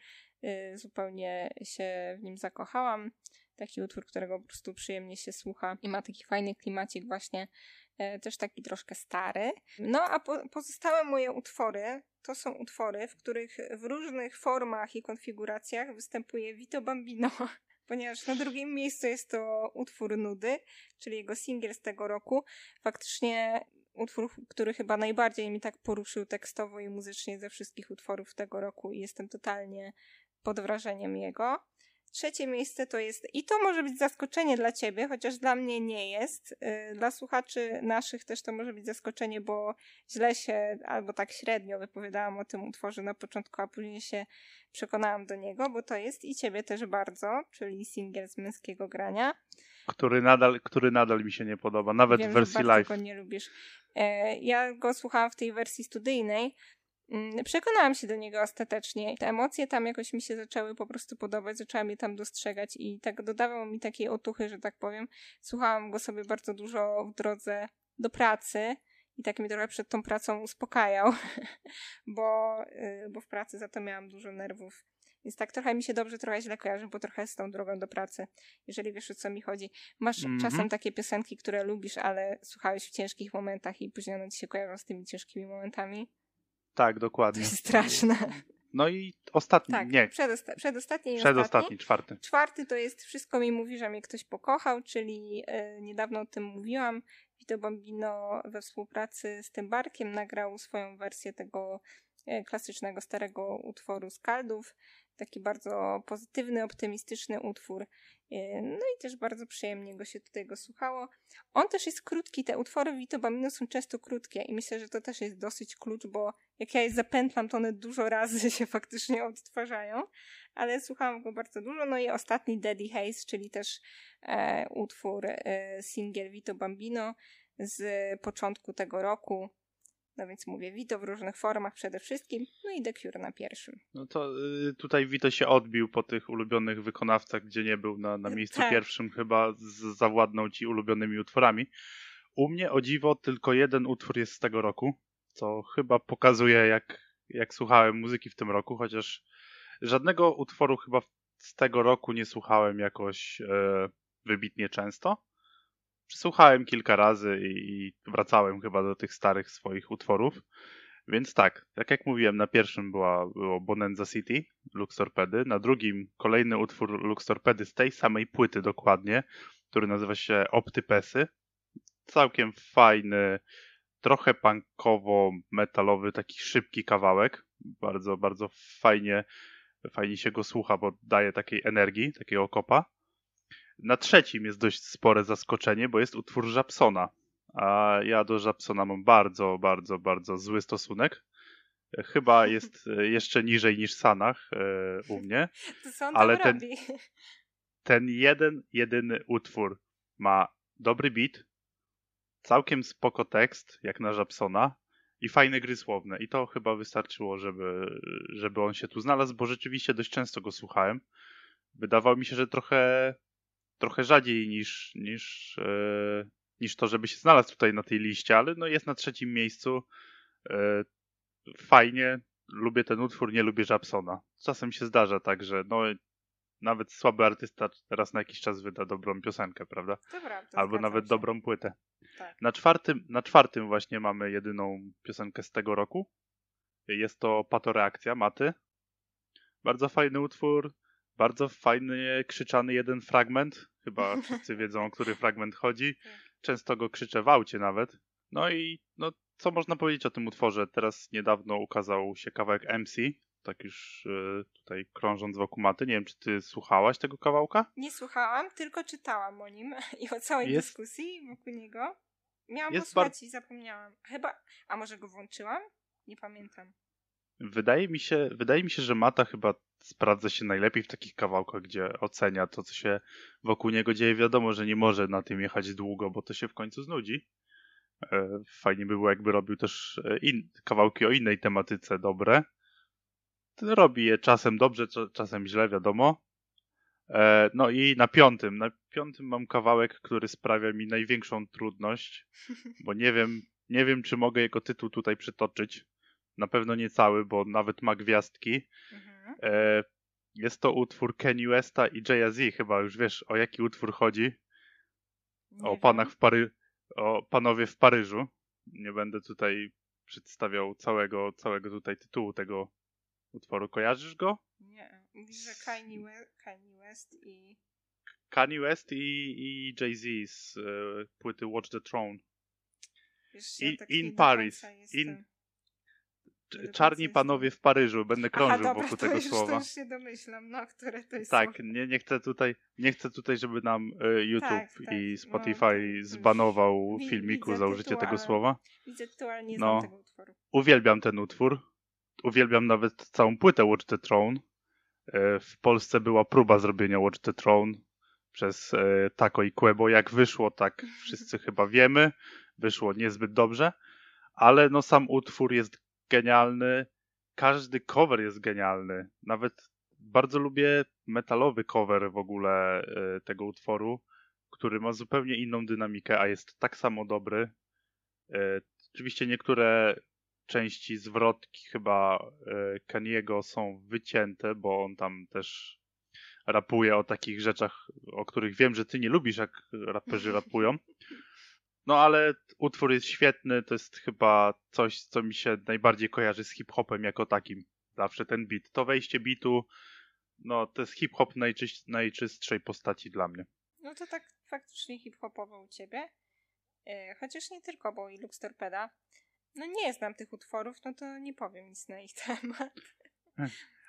[SPEAKER 1] zupełnie się w nim zakochałam. Taki utwór, którego po prostu przyjemnie się słucha i ma taki fajny klimacik właśnie E, też taki troszkę stary. No a po, pozostałe moje utwory to są utwory, w których w różnych formach i konfiguracjach występuje Vito Bambino, ponieważ na drugim miejscu jest to utwór Nudy, czyli jego singiel z tego roku. Faktycznie utwór, który chyba najbardziej mi tak poruszył tekstowo i muzycznie ze wszystkich utworów tego roku i jestem totalnie pod wrażeniem jego. Trzecie miejsce to jest, i to może być zaskoczenie dla ciebie, chociaż dla mnie nie jest. Yy, dla słuchaczy naszych też to może być zaskoczenie, bo źle się albo tak średnio wypowiadałam o tym utworze na początku, a później się przekonałam do niego, bo to jest i ciebie też bardzo, czyli singiel z męskiego grania.
[SPEAKER 2] Który nadal, który nadal mi się nie podoba, nawet
[SPEAKER 1] Wiem,
[SPEAKER 2] w wersji live.
[SPEAKER 1] go nie lubisz. E, ja go słuchałam w tej wersji studyjnej, przekonałam się do niego ostatecznie. Te emocje tam jakoś mi się zaczęły po prostu podobać, zaczęłam je tam dostrzegać i tak dodawał mi takiej otuchy, że tak powiem. Słuchałam go sobie bardzo dużo w drodze do pracy i tak mi trochę przed tą pracą uspokajał, bo, y, bo w pracy za to miałam dużo nerwów. Więc tak trochę mi się dobrze, trochę źle kojarzy, bo trochę z tą drogą do pracy, jeżeli wiesz o co mi chodzi. Masz mm -hmm. czasem takie piosenki, które lubisz, ale słuchałeś w ciężkich momentach i później one ci się kojarzą z tymi ciężkimi momentami.
[SPEAKER 2] Tak, dokładnie.
[SPEAKER 1] To jest straszne.
[SPEAKER 2] No i ostatni,
[SPEAKER 1] tak,
[SPEAKER 2] nie.
[SPEAKER 1] Przedosta przedostatni i
[SPEAKER 2] Przedostatni,
[SPEAKER 1] ostatni.
[SPEAKER 2] czwarty.
[SPEAKER 1] Czwarty to jest Wszystko mi mówi, że mnie ktoś pokochał, czyli y, niedawno o tym mówiłam. Vito Bambino we współpracy z tym Barkiem nagrał swoją wersję tego y, klasycznego, starego utworu Skaldów. Taki bardzo pozytywny, optymistyczny utwór. Y, no i też bardzo przyjemnie go się tutaj go słuchało. On też jest krótki, te utwory Vito Bambino są często krótkie i myślę, że to też jest dosyć klucz, bo jak ja je zapętlam, to one dużo razy się faktycznie odtwarzają, ale słuchałam go bardzo dużo. No i ostatni Daddy Haze, czyli też e, utwór, e, Vito Bambino z początku tego roku. No więc mówię, Vito w różnych formach przede wszystkim, no i The Cure na pierwszym.
[SPEAKER 2] No to y, tutaj Vito się odbił po tych ulubionych wykonawcach, gdzie nie był na, na miejscu tak. pierwszym, chyba z, zawładnął ci ulubionymi utworami. U mnie o dziwo tylko jeden utwór jest z tego roku, co chyba pokazuje jak, jak słuchałem muzyki w tym roku, chociaż żadnego utworu chyba z tego roku nie słuchałem jakoś e, wybitnie często przesłuchałem kilka razy i, i wracałem chyba do tych starych swoich utworów. Więc tak, tak jak mówiłem, na pierwszym była, było Bonanza City, Luxorpedy, na drugim kolejny utwór Luxorpedy z tej samej płyty dokładnie, który nazywa się Optypesy. Całkiem fajny, trochę punkowo-metalowy, taki szybki kawałek. Bardzo, bardzo fajnie Fajnie się go słucha, bo daje takiej energii, takiego kopa. Na trzecim jest dość spore zaskoczenie, bo jest utwór Żabsona. A ja do Żabsona mam bardzo, bardzo, bardzo zły stosunek. Chyba jest jeszcze niżej niż Sanach e, u mnie.
[SPEAKER 1] To co on
[SPEAKER 2] Ale ten-
[SPEAKER 1] robi?
[SPEAKER 2] Ten jeden, jedyny utwór ma dobry beat, całkiem spoko tekst, jak na Żabsona i fajne gry słowne. I to chyba wystarczyło, żeby, żeby on się tu znalazł, bo rzeczywiście dość często go słuchałem. Wydawało mi się, że trochę, trochę rzadziej niż, niż, e, niż to, żeby się znalazł tutaj na tej liście, ale no jest na trzecim miejscu. E, fajnie, lubię ten utwór, nie lubię Żabsona. Czasem się zdarza tak, że no, nawet słaby artysta raz na jakiś czas wyda dobrą piosenkę, prawda?
[SPEAKER 1] Prawda.
[SPEAKER 2] Albo nawet
[SPEAKER 1] się.
[SPEAKER 2] dobrą płytę.
[SPEAKER 1] Tak.
[SPEAKER 2] Na czwartym, na czwartym właśnie mamy jedyną piosenkę z tego roku. Jest to Patoreakcja Maty. Bardzo fajny utwór, bardzo fajny, krzyczany jeden fragment. Chyba wszyscy wiedzą, o który fragment chodzi.
[SPEAKER 1] Tak.
[SPEAKER 2] Często go krzyczę w aucie nawet. No i no, co można powiedzieć o tym utworze? Teraz niedawno ukazał się kawałek MC, tak już e, tutaj krążąc wokół maty. Nie wiem, czy ty słuchałaś tego kawałka?
[SPEAKER 1] Nie słuchałam, tylko czytałam o nim i o całej
[SPEAKER 2] Jest-
[SPEAKER 1] dyskusji wokół niego. Miałam
[SPEAKER 2] Jest
[SPEAKER 1] posłuchać i zapomniałam. Chyba, a może go włączyłam? Nie pamiętam.
[SPEAKER 2] Wydaje mi się, wydaje mi się, że Mata chyba sprawdza się najlepiej w takich kawałkach, gdzie ocenia to, co się wokół niego dzieje. Wiadomo, że nie może na tym jechać długo, bo to się w końcu znudzi. E, Fajnie by było, jakby robił też e, in, kawałki o innej tematyce dobre. Robi je czasem dobrze, cza- czasem źle, wiadomo. E, No i na piątym. Na piątym mam kawałek, który sprawia mi największą trudność, bo nie wiem, nie wiem, czy mogę jego tytuł tutaj przytoczyć. Na pewno nie cały, bo nawet ma gwiazdki.
[SPEAKER 1] Mhm.
[SPEAKER 2] E, Jest to utwór Kenny Westa i Jay-Z. Chyba już wiesz, o jaki utwór chodzi.
[SPEAKER 1] Nie
[SPEAKER 2] o
[SPEAKER 1] wiem.
[SPEAKER 2] panach w Pary... o panowie w Paryżu. Nie będę tutaj przedstawiał całego, całego tutaj tytułu tego utworu. Kojarzysz go?
[SPEAKER 1] Nie. Mówisz, że Kanye West, Kanye West i...
[SPEAKER 2] Kanye West i, i Jay-Z z e, płyty Watch the Throne.
[SPEAKER 1] Wiesz,
[SPEAKER 2] I-
[SPEAKER 1] ja tak
[SPEAKER 2] in Paris. In-
[SPEAKER 1] jestem-
[SPEAKER 2] Cz-
[SPEAKER 1] Nie do
[SPEAKER 2] Czarni panowie w Paryżu. Będę
[SPEAKER 1] Aha,
[SPEAKER 2] krążył
[SPEAKER 1] dobra,
[SPEAKER 2] wokół tego słowa.
[SPEAKER 1] To już się domyślam, no, które to jest
[SPEAKER 2] Tak,
[SPEAKER 1] słowo.
[SPEAKER 2] nie, nie chcę tutaj, nie chcę tutaj, żeby nam e, YouTube
[SPEAKER 1] Tak, tak,
[SPEAKER 2] i
[SPEAKER 1] no,
[SPEAKER 2] Spotify
[SPEAKER 1] już
[SPEAKER 2] zbanował filmiku za użycie tego słowa.
[SPEAKER 1] Widzę tytuł, ale nie
[SPEAKER 2] No.
[SPEAKER 1] znam tego utworu.
[SPEAKER 2] Uwielbiam ten utwór. Uwielbiam nawet całą płytę Watch the Throne. E, W Polsce była próba zrobienia Watch the Throne przez e, Taco i Quebo. Jak wyszło, tak wszyscy chyba wiemy. Wyszło niezbyt dobrze, ale no sam utwór jest genialny. Każdy cover jest genialny. Nawet bardzo lubię metalowy cover w ogóle e, tego utworu, który ma zupełnie inną dynamikę, a jest tak samo dobry. E, Oczywiście niektóre części zwrotki chyba e, Kaniego są wycięte, bo on tam też rapuje o takich rzeczach, o których wiem, że ty nie lubisz, jak raperzy rapują. No ale utwór jest świetny, to jest chyba coś, co mi się najbardziej kojarzy z hip-hopem jako takim. Zawsze ten beat. To wejście beatu, no to jest hip-hop najczyś, najczystszej postaci dla mnie.
[SPEAKER 1] No to tak faktycznie hip-hopowo u ciebie. E, chociaż nie tylko, bo i Lux Torpeda. No nie znam tych utworów, no to nie powiem nic na ich temat.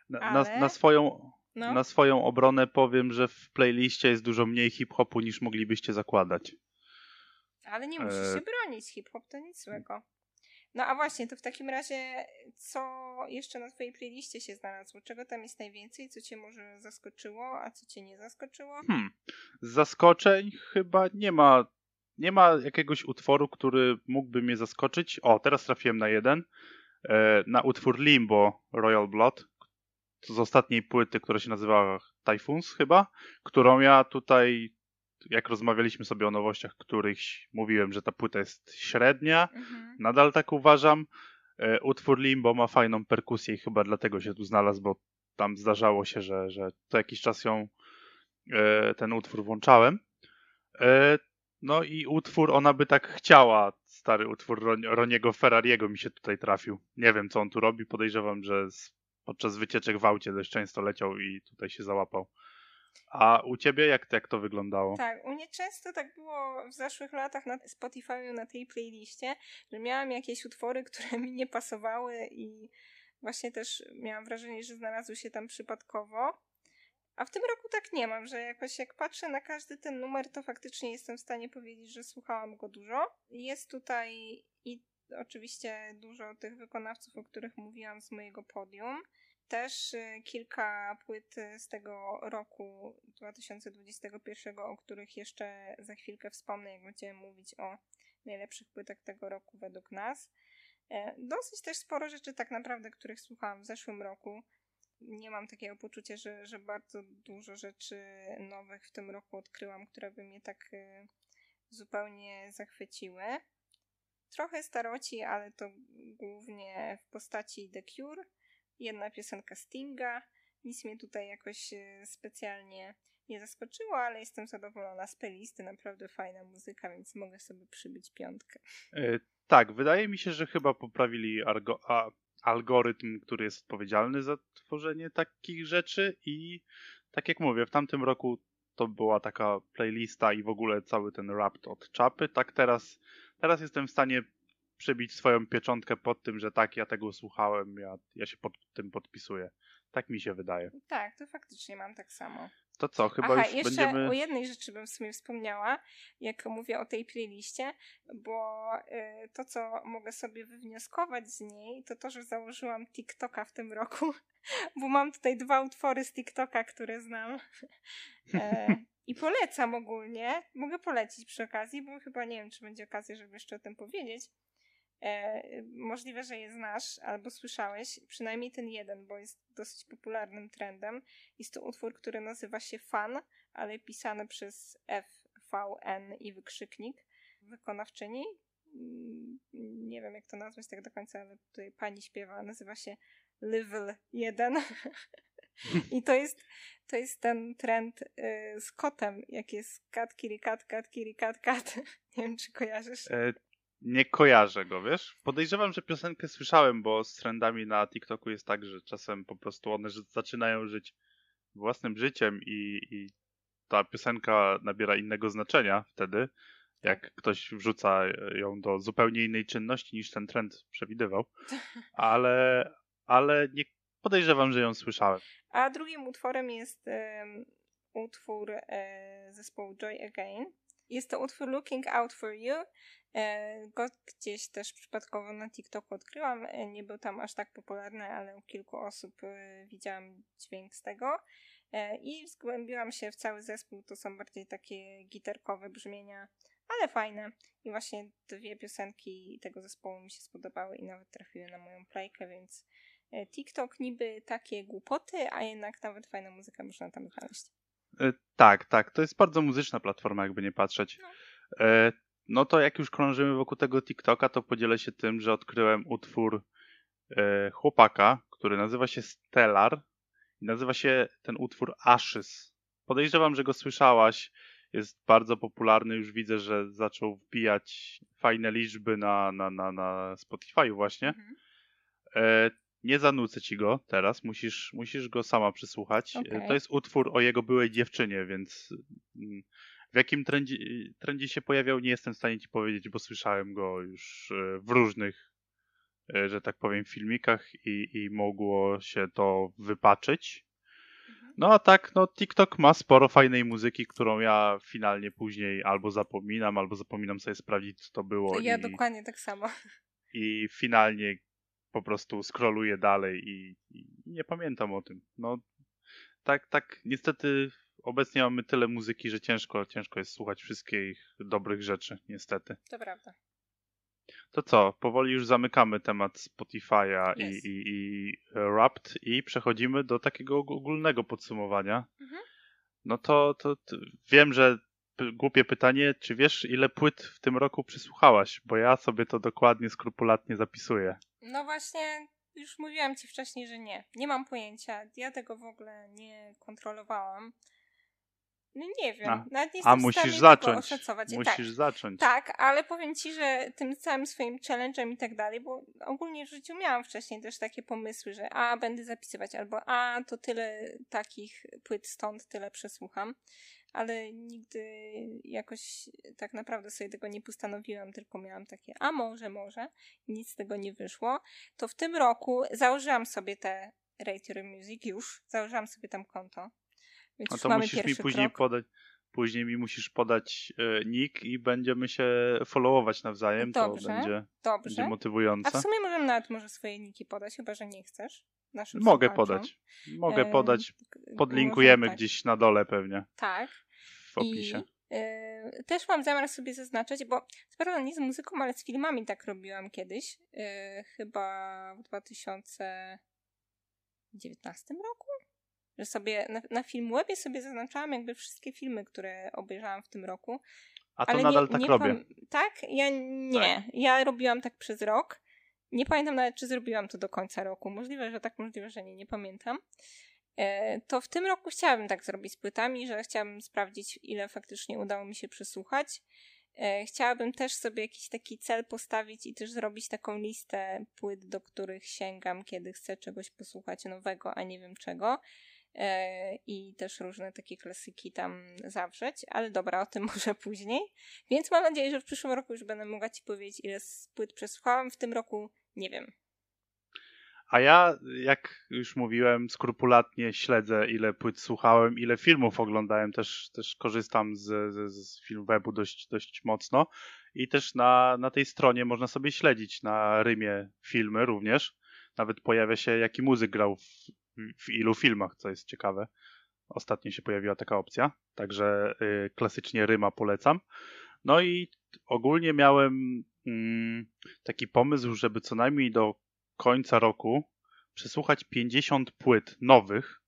[SPEAKER 2] Na,
[SPEAKER 1] Ale-
[SPEAKER 2] na, na, swoją,
[SPEAKER 1] No,
[SPEAKER 2] na swoją obronę powiem, że w playliście jest dużo mniej hip-hopu niż moglibyście zakładać.
[SPEAKER 1] Ale nie musisz
[SPEAKER 2] e-
[SPEAKER 1] się bronić. Hip-hop to nic złego. No a właśnie, to w takim razie, co jeszcze na twojej playliście się znalazło? Czego tam jest najwięcej? Co cię może zaskoczyło, a co cię nie zaskoczyło?
[SPEAKER 2] Hmm. Z zaskoczeń chyba nie ma, nie ma jakiegoś utworu, który mógłby mnie zaskoczyć. O, teraz trafiłem na jeden. E, na utwór Limbo Royal Blood z ostatniej płyty, która się nazywa Typhoons chyba, którą ja tutaj, jak rozmawialiśmy sobie o nowościach, którychś mówiłem, że ta płyta jest średnia,
[SPEAKER 1] Mhm.
[SPEAKER 2] Nadal tak uważam. E, Utwór Limbo ma fajną perkusję i chyba dlatego się tu znalazł, bo tam zdarzało się, że, że co jakiś czas ją e, ten utwór włączałem. E, No i utwór Ona by tak chciała, stary utwór Ron- Roniego Ferrariego mi się tutaj trafił. Nie wiem co on tu robi, podejrzewam, że podczas wycieczek w aucie dość często leciał i tutaj się załapał. A u ciebie jak, jak to wyglądało?
[SPEAKER 1] Tak, u mnie często tak było w zeszłych latach na Spotify na tej playliście, że miałam jakieś utwory, które mi nie pasowały i Właśnie też miałam wrażenie, że znalazły się tam przypadkowo. A w tym roku tak nie mam, że jakoś jak patrzę na każdy ten numer, to faktycznie jestem w stanie powiedzieć, że słuchałam go dużo. Jest tutaj i oczywiście dużo tych wykonawców, o których mówiłam z mojego podium. Też y, kilka płyt z tego roku 2021, o których jeszcze za chwilkę wspomnę, jak będziemy mówić o najlepszych płytach tego roku według nas. E, dosyć też sporo rzeczy tak naprawdę, których słuchałam w zeszłym roku. Nie mam takiego poczucia, że, że bardzo dużo rzeczy nowych w tym roku odkryłam, które by mnie tak y, zupełnie zachwyciły. Trochę staroci, ale to głównie w postaci The Cure. Jedna piosenka Stinga. Nic mnie tutaj jakoś y, specjalnie nie zaskoczyło, ale jestem zadowolona z playlisty. Naprawdę fajna muzyka, więc mogę sobie przybyć piątkę.
[SPEAKER 2] E, tak, wydaje mi się, że chyba poprawili a, algorytm, który jest odpowiedzialny za tworzenie takich rzeczy i tak jak mówię, w tamtym roku to była taka playlista i w ogóle cały ten rap od czapy. Tak teraz, teraz jestem w stanie przebić swoją pieczątkę pod tym, że tak, ja tego słuchałem, ja, ja się pod tym podpisuję. Tak mi się wydaje.
[SPEAKER 1] Tak, to faktycznie mam tak samo.
[SPEAKER 2] To co, chyba
[SPEAKER 1] Aha,
[SPEAKER 2] już
[SPEAKER 1] jeszcze
[SPEAKER 2] będziemy...
[SPEAKER 1] o jednej rzeczy bym w sumie wspomniała, jak mówię o tej playliście, bo y, to, co mogę sobie wywnioskować z niej, to to, że założyłam TikToka w tym roku, bo mam tutaj dwa utwory z TikToka, które znam e, i polecam ogólnie. Mogę polecić przy okazji, bo chyba nie wiem, czy będzie okazja, żeby jeszcze o tym powiedzieć. E, możliwe, że je znasz albo słyszałeś, przynajmniej ten jeden, bo jest dosyć popularnym trendem. Jest to utwór, który nazywa się Fan, ale pisany przez F, V, N i wykrzyknik. Wykonawczyni, mm, nie wiem jak to nazwać tak do końca, ale tutaj pani śpiewa, nazywa się Level 1. I to jest, to jest ten trend y, z kotem, jak jest kat, kiri, kat, kat, kiri, kat, kat. Nie wiem, czy kojarzysz.
[SPEAKER 2] E, nie kojarzę go, wiesz? Podejrzewam, że piosenkę słyszałem, bo z trendami na TikToku jest tak, że czasem po prostu one zaczynają żyć własnym życiem i, i ta piosenka nabiera innego znaczenia wtedy, jak ktoś wrzuca ją do zupełnie innej czynności niż ten trend przewidywał. Ale, ale nie podejrzewam, że ją słyszałem.
[SPEAKER 1] A drugim utworem jest um, utwór e, zespołu Joy Again. Jest to utwór Looking Out For You. E, go gdzieś też przypadkowo na TikToku odkryłam. E, nie był tam aż tak popularny, ale u kilku osób e, widziałam dźwięk z tego. I zgłębiłam się w cały zespół. To są bardziej takie gitarkowe brzmienia, ale fajne. I właśnie dwie piosenki tego zespołu mi się spodobały i nawet trafiły na moją playkę, więc TikTok niby takie głupoty, a jednak nawet fajna muzyka można tam znaleźć.
[SPEAKER 2] Tak, tak. To jest bardzo muzyczna platforma, jakby nie patrzeć. No. No to jak już krążymy wokół tego TikToka, to podzielę się tym, że odkryłem utwór e, chłopaka, który nazywa się Stellar i nazywa się ten utwór Ashes. Podejrzewam, że go słyszałaś. Jest bardzo popularny. Już widzę, że zaczął wbijać fajne liczby na, na, na, na Spotify właśnie. Mhm. E, nie zanucę ci go teraz, musisz, musisz go sama przysłuchać. Okay. To jest utwór o jego byłej dziewczynie, więc mm, w jakim trendzie, trendzie się pojawiał, nie jestem w stanie ci powiedzieć, bo słyszałem go już e, w różnych, e, że tak powiem, filmikach i, i mogło się to wypaczyć. Mhm. No a tak, no TikTok ma sporo fajnej muzyki, którą ja finalnie później albo zapominam, albo zapominam sobie sprawdzić, co to było.
[SPEAKER 1] Ja i, dokładnie tak samo.
[SPEAKER 2] I finalnie po prostu scrolluję dalej i, i nie pamiętam o tym. No tak, tak, niestety obecnie mamy tyle muzyki, że ciężko, ciężko jest słuchać wszystkich dobrych rzeczy, niestety.
[SPEAKER 1] To prawda.
[SPEAKER 2] To co, powoli już zamykamy temat Spotify'a yes. i, i, i Wrapped i przechodzimy do takiego ogólnego podsumowania. Mhm. No to, to, to wiem, że głupie pytanie, czy wiesz ile płyt w tym roku przysłuchałaś? Bo ja sobie to dokładnie, skrupulatnie zapisuję.
[SPEAKER 1] No właśnie, już mówiłam ci wcześniej, że nie. Nie mam pojęcia. Ja tego w ogóle nie kontrolowałam. No nie wiem,
[SPEAKER 2] A-
[SPEAKER 1] nawet nie
[SPEAKER 2] A musisz zacząć.
[SPEAKER 1] oszacować. tak,
[SPEAKER 2] Musisz zacząć.
[SPEAKER 1] tak, ale powiem ci, że tym całym swoim challenge'em i tak dalej, bo ogólnie w życiu miałam wcześniej też takie pomysły, że a, będę zapisywać, albo a, to tyle takich płyt stąd, tyle przesłucham, ale nigdy jakoś tak naprawdę sobie tego nie postanowiłam, tylko miałam takie, a może, może, i nic z tego nie wyszło. To w tym roku założyłam sobie te Rate Your Music już, założyłam sobie tam konto. Więc
[SPEAKER 2] No
[SPEAKER 1] już
[SPEAKER 2] to
[SPEAKER 1] mamy
[SPEAKER 2] musisz mi później
[SPEAKER 1] krok.
[SPEAKER 2] podać. Później mi musisz podać e, nick i będziemy się followować nawzajem.
[SPEAKER 1] Dobrze,
[SPEAKER 2] To będzie, będzie
[SPEAKER 1] Dobrze. A
[SPEAKER 2] motywujące.
[SPEAKER 1] w sumie możemy nawet może swoje niki podać, chyba że nie chcesz.
[SPEAKER 2] Mogę
[SPEAKER 1] słuchaczom.
[SPEAKER 2] podać. Mogę podać. Podlinkujemy
[SPEAKER 1] tak.
[SPEAKER 2] gdzieś na dole pewnie
[SPEAKER 1] Tak.
[SPEAKER 2] W opisie.
[SPEAKER 1] I y, też mam zamiar sobie zaznaczyć, bo prawda nie z muzyką, ale z filmami tak robiłam kiedyś. Y, chyba w 2019 roku? Że sobie na, na Filmwebie sobie zaznaczałam jakby wszystkie filmy, które obejrzałam w tym roku.
[SPEAKER 2] A to
[SPEAKER 1] ale
[SPEAKER 2] nadal
[SPEAKER 1] nie,
[SPEAKER 2] tak
[SPEAKER 1] nie
[SPEAKER 2] robię.
[SPEAKER 1] pam- tak? Ja nie. Ja robiłam tak przez rok. Nie pamiętam nawet, czy zrobiłam to do końca roku. Możliwe, że tak, możliwe, że nie. Nie pamiętam. E, to w tym roku chciałabym tak zrobić z płytami, że chciałabym sprawdzić, ile faktycznie udało mi się przesłuchać. E, chciałabym też sobie jakiś taki cel postawić i też zrobić taką listę płyt, do których sięgam, kiedy chcę czegoś posłuchać nowego, a nie wiem czego. E, I też różne takie klasyki tam zawrzeć, ale dobra, o tym może później. Więc mam nadzieję, że w przyszłym roku już będę mogła Ci powiedzieć, ile płyt przesłuchałam. W tym roku nie wiem.
[SPEAKER 2] A ja, jak już mówiłem, skrupulatnie śledzę, ile płyt słuchałem, ile filmów oglądałem. Też, też korzystam z, z, z Filmwebu dość, dość mocno. I też na, na tej stronie można sobie śledzić na Rymie filmy również. Nawet pojawia się, jaki muzyk grał w, w ilu filmach, co jest ciekawe. Ostatnio się pojawiła taka opcja, także y, klasycznie Ryma polecam. No i ogólnie miałem mm, taki pomysł, żeby co najmniej do końca roku przesłuchać 50 płyt nowych,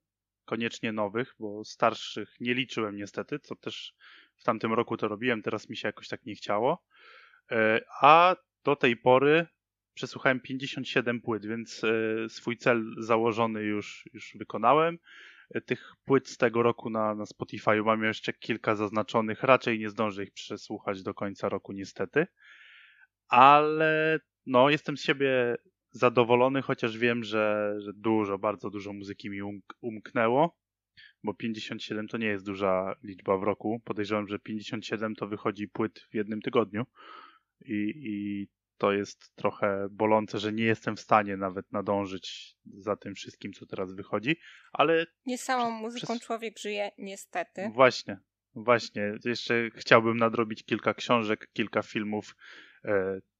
[SPEAKER 2] koniecznie nowych, bo starszych nie liczyłem niestety, co też w tamtym roku to robiłem, teraz mi się jakoś tak nie chciało. E, A do tej pory przesłuchałem 57 płyt, więc e, swój cel założony już, już wykonałem. E, Tych płyt z tego roku na, na Spotify mam jeszcze kilka zaznaczonych, raczej nie zdążę ich przesłuchać do końca roku niestety. Ale no, jestem z siebie zadowolony, chociaż wiem, że, że dużo, bardzo dużo muzyki mi um, umknęło, bo 57 to nie jest duża liczba w roku. Podejrzewam, że 57 to wychodzi płyt w jednym tygodniu i, i to jest trochę bolące, że nie jestem w stanie nawet nadążyć za tym wszystkim, co teraz wychodzi, ale
[SPEAKER 1] Nie samą muzyką
[SPEAKER 2] przez-
[SPEAKER 1] człowiek żyje, niestety.
[SPEAKER 2] Właśnie, właśnie. Jeszcze chciałbym nadrobić kilka książek, kilka filmów.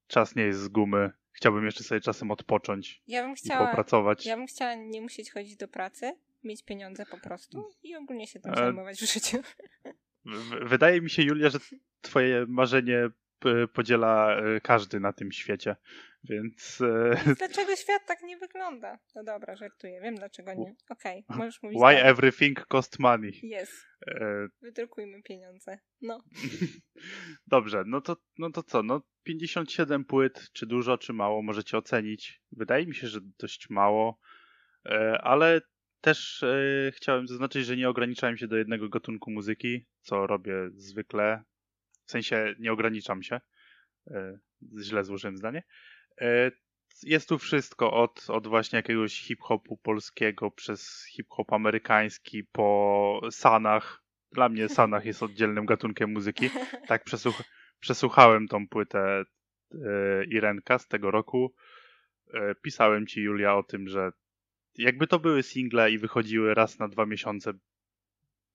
[SPEAKER 2] Czas nie jest z gumy. Chciałbym jeszcze sobie czasem odpocząć
[SPEAKER 1] Ja bym
[SPEAKER 2] i
[SPEAKER 1] chciała,
[SPEAKER 2] popracować.
[SPEAKER 1] ja bym chciała nie musieć chodzić do pracy, mieć pieniądze po prostu i ogólnie się tym
[SPEAKER 2] E,
[SPEAKER 1] zajmować w życiu.
[SPEAKER 2] W- Wydaje mi się, Julia, że twoje marzenie podziela e, każdy na tym świecie, więc e,
[SPEAKER 1] Dlaczego świat tak nie wygląda? No dobra, żartuję. Wiem dlaczego nie. Okej, możesz mówić
[SPEAKER 2] why
[SPEAKER 1] dalej.
[SPEAKER 2] everything cost money.
[SPEAKER 1] Jest.
[SPEAKER 2] E,
[SPEAKER 1] Wydrukujmy pieniądze. No.
[SPEAKER 2] Dobrze, no to, no to co? No 57 płyt, czy dużo, czy mało, możecie ocenić. Wydaje mi się, że dość mało, e, ale też chciałem zaznaczyć, że nie ograniczałem się do jednego gatunku muzyki, co robię zwykle. W sensie nie ograniczam się. E, Źle złożyłem zdanie. E, Jest tu wszystko od, od właśnie jakiegoś hip-hopu polskiego przez hip-hop amerykański po Sanach. Dla mnie Sanach jest oddzielnym gatunkiem muzyki tak przesłuch przesłuchałem tą płytę e, Irenka z tego roku. Pisałem ci, Julia, o tym, że jakby to były single i wychodziły raz na dwa miesiące,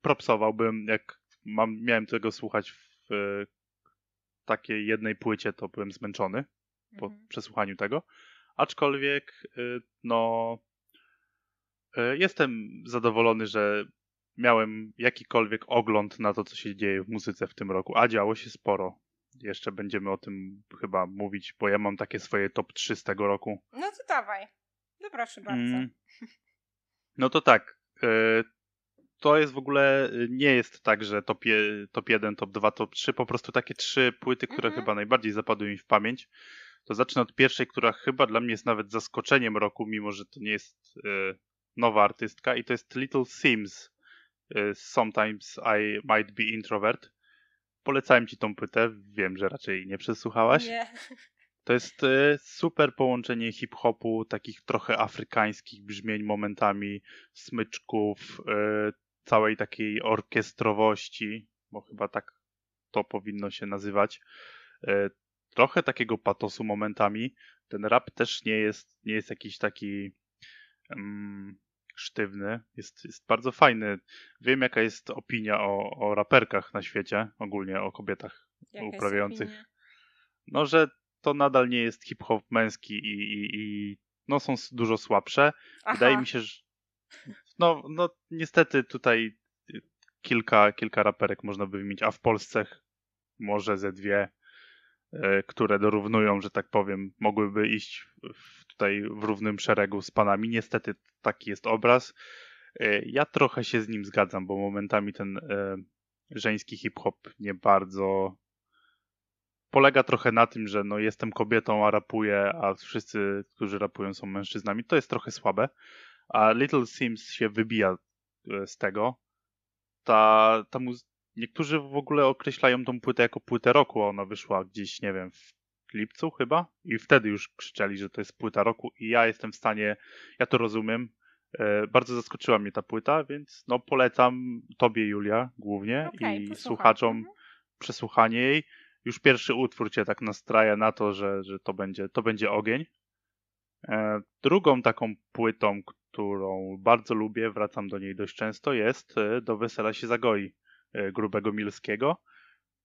[SPEAKER 2] propsowałbym. Jak mam, miałem tego słuchać w takiej jednej płycie, to byłem zmęczony po
[SPEAKER 1] Mhm.
[SPEAKER 2] przesłuchaniu tego. Aczkolwiek, e, no, e, jestem zadowolony, że miałem jakikolwiek ogląd na to, co się dzieje w muzyce w tym roku, a działo się sporo. Jeszcze będziemy o tym chyba mówić, bo ja mam takie swoje top 3 z tego roku.
[SPEAKER 1] No to dawaj. No proszę bardzo.
[SPEAKER 2] Mm. No to tak. To jest w ogóle, e, nie jest tak, że top, je, top 1, top 2, top 3, po prostu takie trzy płyty, które
[SPEAKER 1] Mhm.
[SPEAKER 2] chyba najbardziej zapadły mi w pamięć. To zacznę od pierwszej, która chyba dla mnie jest nawet zaskoczeniem roku, mimo że to nie jest e, nowa artystka i to jest Little Sims. y, Sometimes I Might Be Introvert. Polecałem ci tą płytę, wiem, że raczej nie przesłuchałaś.
[SPEAKER 1] Nie.
[SPEAKER 2] To jest y, super połączenie hip-hopu, takich trochę afrykańskich brzmień momentami, smyczków, y, całej takiej orkiestrowości, bo chyba tak to powinno się nazywać. Y, trochę takiego patosu momentami. Ten rap też nie jest, nie jest jakiś taki um, sztywny. Jest, jest bardzo fajny. Wiem, jaka jest opinia o, o raperkach na świecie, ogólnie o kobietach
[SPEAKER 1] Jaka
[SPEAKER 2] uprawiających. No, że to nadal nie jest hip-hop męski i, i, i no, są dużo słabsze. Wydaje
[SPEAKER 1] Aha.
[SPEAKER 2] mi się, że no, no niestety tutaj y, kilka, kilka raperek można by wymienić, a w Polsce może ze dwie, e, które dorównują, że tak powiem, mogłyby iść tutaj w równym szeregu z panami. Niestety taki jest obraz. E, Ja trochę się z nim zgadzam, bo momentami ten żeński hip-hop nie bardzo polega trochę na tym, że no jestem kobietą, a rapuję, a wszyscy, którzy rapują są mężczyznami. To jest trochę słabe. A Little Sims się wybija e, z tego. Ta, ta muz- Niektórzy w ogóle określają tą płytę jako płytę roku. Ona wyszła gdzieś, nie wiem, w lipcu chyba. I wtedy już krzyczeli, że to jest płyta roku. I ja jestem w stanie, ja to rozumiem. E, bardzo zaskoczyła mnie ta płyta, więc no polecam tobie, Julia, głównie
[SPEAKER 1] Okej,
[SPEAKER 2] i słuchaczom
[SPEAKER 1] Mhm.
[SPEAKER 2] przesłuchanie jej. Już pierwszy utwór cię tak nastraja na to, że, że to, będzie, to będzie ogień. E, drugą taką płytą, którą bardzo lubię, wracam do niej dość często, jest e, Do Wesela się zagoi e, Grubego Milskiego,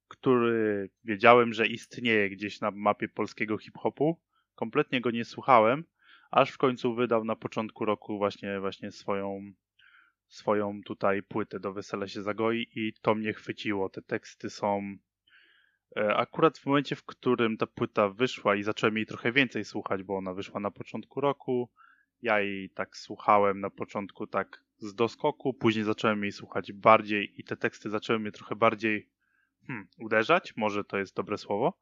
[SPEAKER 2] który wiedziałem, że istnieje gdzieś na mapie polskiego hip-hopu. Kompletnie go nie słuchałem, aż w końcu wydał na początku roku właśnie, właśnie swoją, swoją tutaj płytę Do Wesela się zagoi i to mnie chwyciło. Te teksty są E, Akurat w momencie, w którym ta płyta wyszła i zacząłem jej trochę więcej słuchać, bo ona wyszła na początku roku, ja jej tak słuchałem na początku tak z doskoku, później zacząłem jej słuchać bardziej i te teksty zaczęły mnie trochę bardziej hmm, uderzać, może to jest dobre słowo.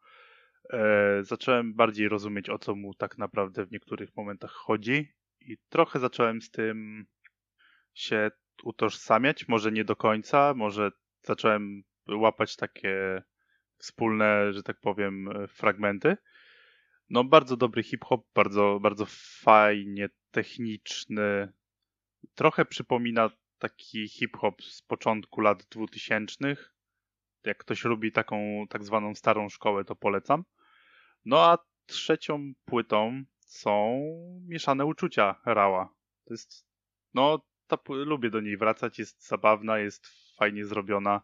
[SPEAKER 2] E, zacząłem bardziej rozumieć, o co mu tak naprawdę w niektórych momentach chodzi i trochę zacząłem z tym się utożsamiać, może nie do końca, może zacząłem łapać takie wspólne, że tak powiem, fragmenty. No, bardzo dobry hip-hop, bardzo, bardzo fajnie techniczny. Trochę przypomina taki hip-hop z początku lat 2000. Jak ktoś lubi taką tak zwaną starą szkołę, to polecam. No a trzecią płytą są mieszane uczucia Rała. To jest, no, ta, lubię do niej wracać, jest zabawna, jest fajnie zrobiona.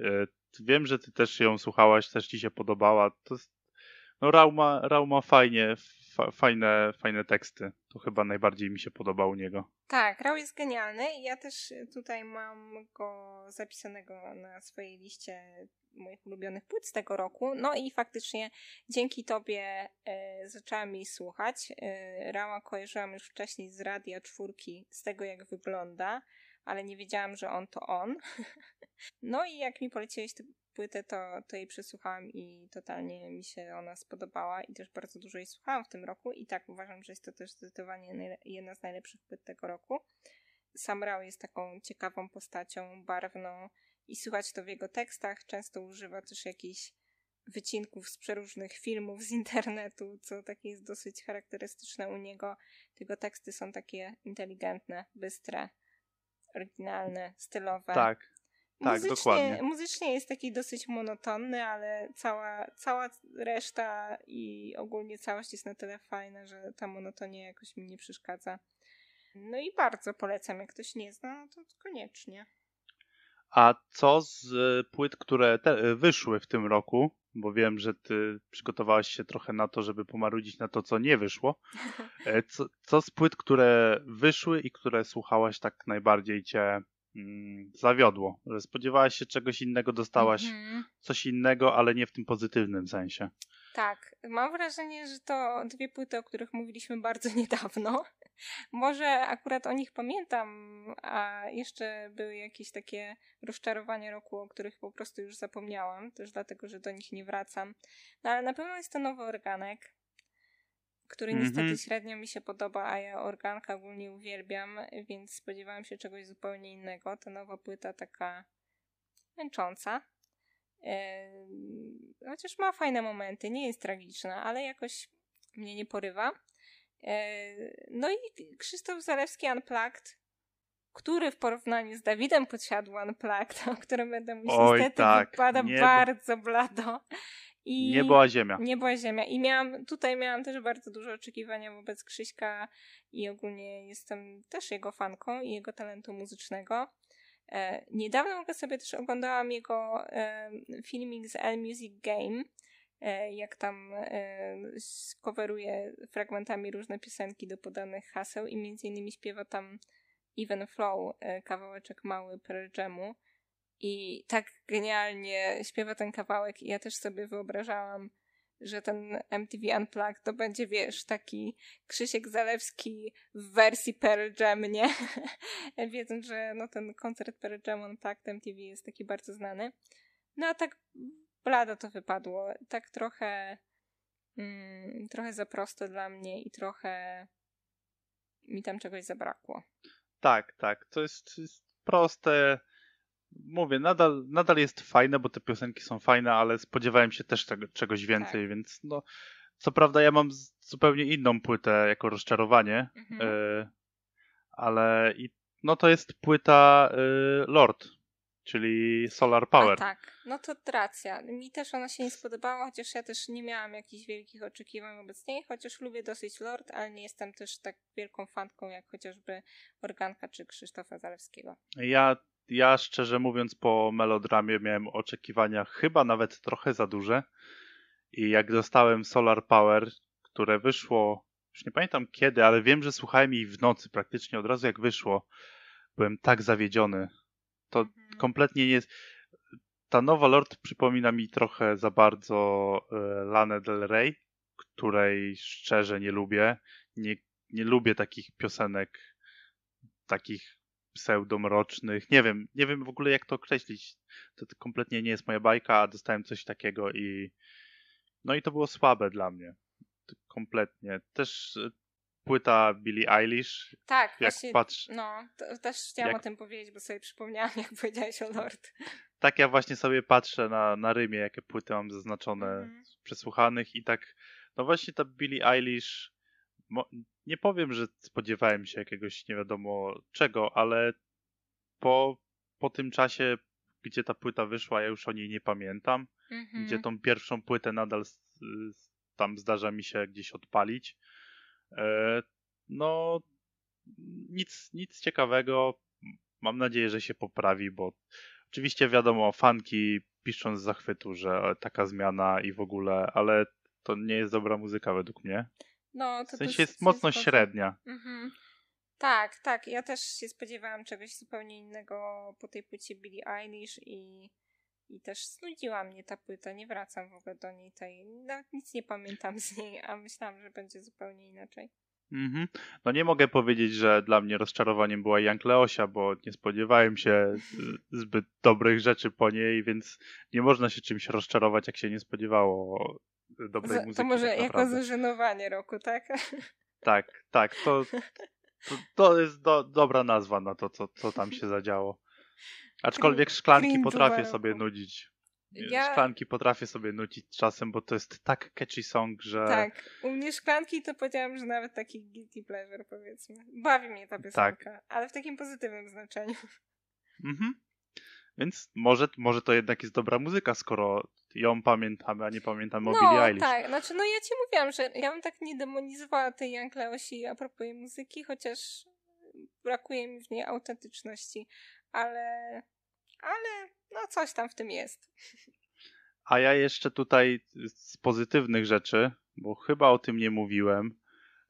[SPEAKER 2] E, Wiem, że ty też ją słuchałaś, też ci się podobała. To jest, no Rał ma, Rał ma fajnie, fa, fajne, fajne teksty. To chyba najbardziej mi się podoba u niego.
[SPEAKER 1] Tak, Rał jest genialny ja też tutaj mam go zapisanego na swojej liście moich ulubionych płyt z tego roku. No i faktycznie dzięki tobie e, zaczęłam jej słuchać. E, Rała kojarzyłam już wcześniej z Radia Czwórki, z tego jak wygląda, ale nie wiedziałam, że on to on. no i jak mi poleciłeś tę płytę, to, to jej przesłuchałam i totalnie mi się ona spodobała i też bardzo dużo jej słuchałam w tym roku i tak uważam, że jest to też zdecydowanie jedna z najlepszych płyt tego roku. Sam Rao jest taką ciekawą postacią, barwną i słychać to w jego tekstach. Często używa też jakichś wycinków z przeróżnych filmów z internetu, co takie jest dosyć charakterystyczne u niego. Jego teksty są takie inteligentne, bystre, oryginalne, stylowe.
[SPEAKER 2] Tak, tak,
[SPEAKER 1] muzycznie,
[SPEAKER 2] dokładnie.
[SPEAKER 1] Muzycznie jest taki dosyć monotonny, ale cała, cała reszta i ogólnie całość jest na tyle fajna, że ta monotonia jakoś mi nie przeszkadza. No i bardzo polecam, jak ktoś nie zna, no to koniecznie.
[SPEAKER 2] A co z e, płyt, które te, e, wyszły w tym roku? Bo wiem, że ty przygotowałaś się trochę na to, żeby pomarudzić na to, co nie wyszło. E, Co, co z płyt, które wyszły i które słuchałaś tak najbardziej cię mm, zawiodło? Że spodziewałaś się czegoś innego, dostałaś
[SPEAKER 1] Mhm.
[SPEAKER 2] coś innego, ale nie w tym pozytywnym sensie.
[SPEAKER 1] Tak, mam wrażenie, że to dwie płyty, o których mówiliśmy bardzo niedawno. Może akurat o nich pamiętam, a jeszcze były jakieś takie rozczarowania roku, o których po prostu już zapomniałam, też dlatego, że do nich nie wracam. No ale na pewno jest to nowy organek. Który
[SPEAKER 2] Mhm.
[SPEAKER 1] niestety średnio mi się podoba, a ja organka ogólnie uwielbiam, więc spodziewałam się czegoś zupełnie innego. Ta nowa płyta taka męcząca. Em, Chociaż ma fajne momenty, nie jest tragiczna, ale jakoś mnie nie porywa. E, No i Krzysztof Zalewski Unplugged, który w porównaniu z Dawidem Podsiadło Unplugged, o którym będę mówić,
[SPEAKER 2] Oj,
[SPEAKER 1] niestety
[SPEAKER 2] tak,
[SPEAKER 1] wypada
[SPEAKER 2] niebo-
[SPEAKER 1] bardzo blado. I
[SPEAKER 2] Nie była ziemia.
[SPEAKER 1] nie była ziemia. I miałam, tutaj miałam też bardzo duże oczekiwania wobec Krzyśka i ogólnie jestem też jego fanką i jego talentu muzycznego. E, niedawno mogę sobie też oglądałam jego e, filmik z L Music Game, e, jak tam e, coveruje fragmentami różne piosenki do podanych haseł i między innymi śpiewa tam Even Flow, e, kawałeczek mały Pearl Jamu. I tak genialnie śpiewa ten kawałek i ja też sobie wyobrażałam, że ten MTV Unplugged to będzie, wiesz, taki Krzysiek Zalewski w wersji Pearl Jam, nie? Wiedząc, że no, ten koncert Pearl Jam Unplugged MTV jest taki bardzo znany. No a tak blado to wypadło. Tak trochę mm, trochę za prosto dla mnie i trochę mi tam czegoś zabrakło.
[SPEAKER 2] Tak, tak. To jest, jest proste. Mówię, nadal, nadal jest fajne, bo te piosenki są fajne, ale spodziewałem się też tego, czegoś więcej,
[SPEAKER 1] Tak.
[SPEAKER 2] więc no. Co prawda ja mam zupełnie inną płytę jako rozczarowanie,
[SPEAKER 1] Mhm.
[SPEAKER 2] y, ale i, no to jest płyta y, Lord, czyli Solar Power.
[SPEAKER 1] A tak, no to racja. Mi też ona się nie spodobała, chociaż ja też nie miałam jakichś wielkich oczekiwań wobec niej, chociaż lubię dosyć Lord, ale nie jestem też tak wielką fanką jak chociażby Organka czy Krzysztofa Zalewskiego.
[SPEAKER 2] Ja, ja szczerze mówiąc po melodramie miałem oczekiwania chyba nawet trochę za duże i jak dostałem Solar Power, które wyszło, już nie pamiętam kiedy, ale wiem, że słuchałem jej w nocy praktycznie od razu jak wyszło, byłem tak zawiedziony. To
[SPEAKER 1] Mhm.
[SPEAKER 2] kompletnie nie jest... Ta nowa Lord przypomina mi trochę za bardzo e, Lanę Del Rey, której szczerze nie lubię. Nie, nie lubię takich piosenek, takich pseudomrocznych. Nie wiem, nie wiem w ogóle jak to określić. To, to kompletnie nie jest moja bajka, a dostałem coś takiego i no i to było słabe dla mnie. Kompletnie. Też e, płyta Billie Eilish,
[SPEAKER 1] Tak,
[SPEAKER 2] jak
[SPEAKER 1] właśnie,
[SPEAKER 2] patrz,
[SPEAKER 1] no, to, też chciałam
[SPEAKER 2] jak-
[SPEAKER 1] o tym powiedzieć, bo sobie przypomniałam, jak powiedziałeś o Lord.
[SPEAKER 2] tak ja właśnie sobie patrzę na, na rymie, jakie płyty mam zaznaczone z przesłuchanych i tak, no właśnie ta Billie Eilish, mo, nie powiem, że spodziewałem się jakiegoś nie wiadomo czego, ale po, po tym czasie, gdzie ta płyta wyszła, ja już o niej nie pamiętam,
[SPEAKER 1] Mhm.
[SPEAKER 2] gdzie tą pierwszą płytę nadal s- s- tam zdarza mi się gdzieś odpalić. E, no, nic, nic ciekawego. Mam nadzieję, że się poprawi, bo oczywiście wiadomo, fanki piszą z zachwytu, że taka zmiana i w ogóle, ale to nie jest dobra muzyka według mnie.
[SPEAKER 1] No,
[SPEAKER 2] W
[SPEAKER 1] to
[SPEAKER 2] sensie
[SPEAKER 1] też
[SPEAKER 2] jest
[SPEAKER 1] się
[SPEAKER 2] mocno średnia.
[SPEAKER 1] Mhm. Tak, tak. Ja też się spodziewałam czegoś zupełnie innego po tej płycie Billie Eilish i, i też znudziła mnie ta płyta. Nie wracam w ogóle do niej tej. Nawet nic nie pamiętam z niej, a myślałam, że będzie zupełnie inaczej.
[SPEAKER 2] Mhm. No nie mogę powiedzieć, że dla mnie rozczarowaniem była Jank Leosia, bo nie spodziewałem się z- zbyt dobrych rzeczy po niej, więc nie można się czymś rozczarować, jak się nie spodziewało dobrej muzyki.
[SPEAKER 1] to może
[SPEAKER 2] tak
[SPEAKER 1] jako zażenowanie roku, tak?
[SPEAKER 2] Tak, tak, to, to, to jest do, dobra nazwa na to, co, co tam się zadziało. Aczkolwiek szklanki potrafię sobie nudzić.
[SPEAKER 1] Ja-
[SPEAKER 2] Szklanki potrafię sobie nudzić czasem, bo to jest tak catchy song, że
[SPEAKER 1] Tak. U mnie szklanki to powiedziałam, że nawet taki guilty pleasure powiedzmy. Bawi mnie ta piosenka,
[SPEAKER 2] Tak.
[SPEAKER 1] ale w takim pozytywnym znaczeniu.
[SPEAKER 2] Mhm. Więc może, może to jednak jest dobra muzyka, skoro ją pamiętamy, a nie pamiętamy o Billie
[SPEAKER 1] No,
[SPEAKER 2] Eilish.
[SPEAKER 1] tak. Znaczy, no ja ci mówiłam, że ja bym tak nie demonizowała tej Young Leosi a propos jej muzyki, chociaż brakuje mi w niej autentyczności, ale ale no coś tam w tym jest.
[SPEAKER 2] A ja jeszcze tutaj z pozytywnych rzeczy, bo chyba o tym nie mówiłem,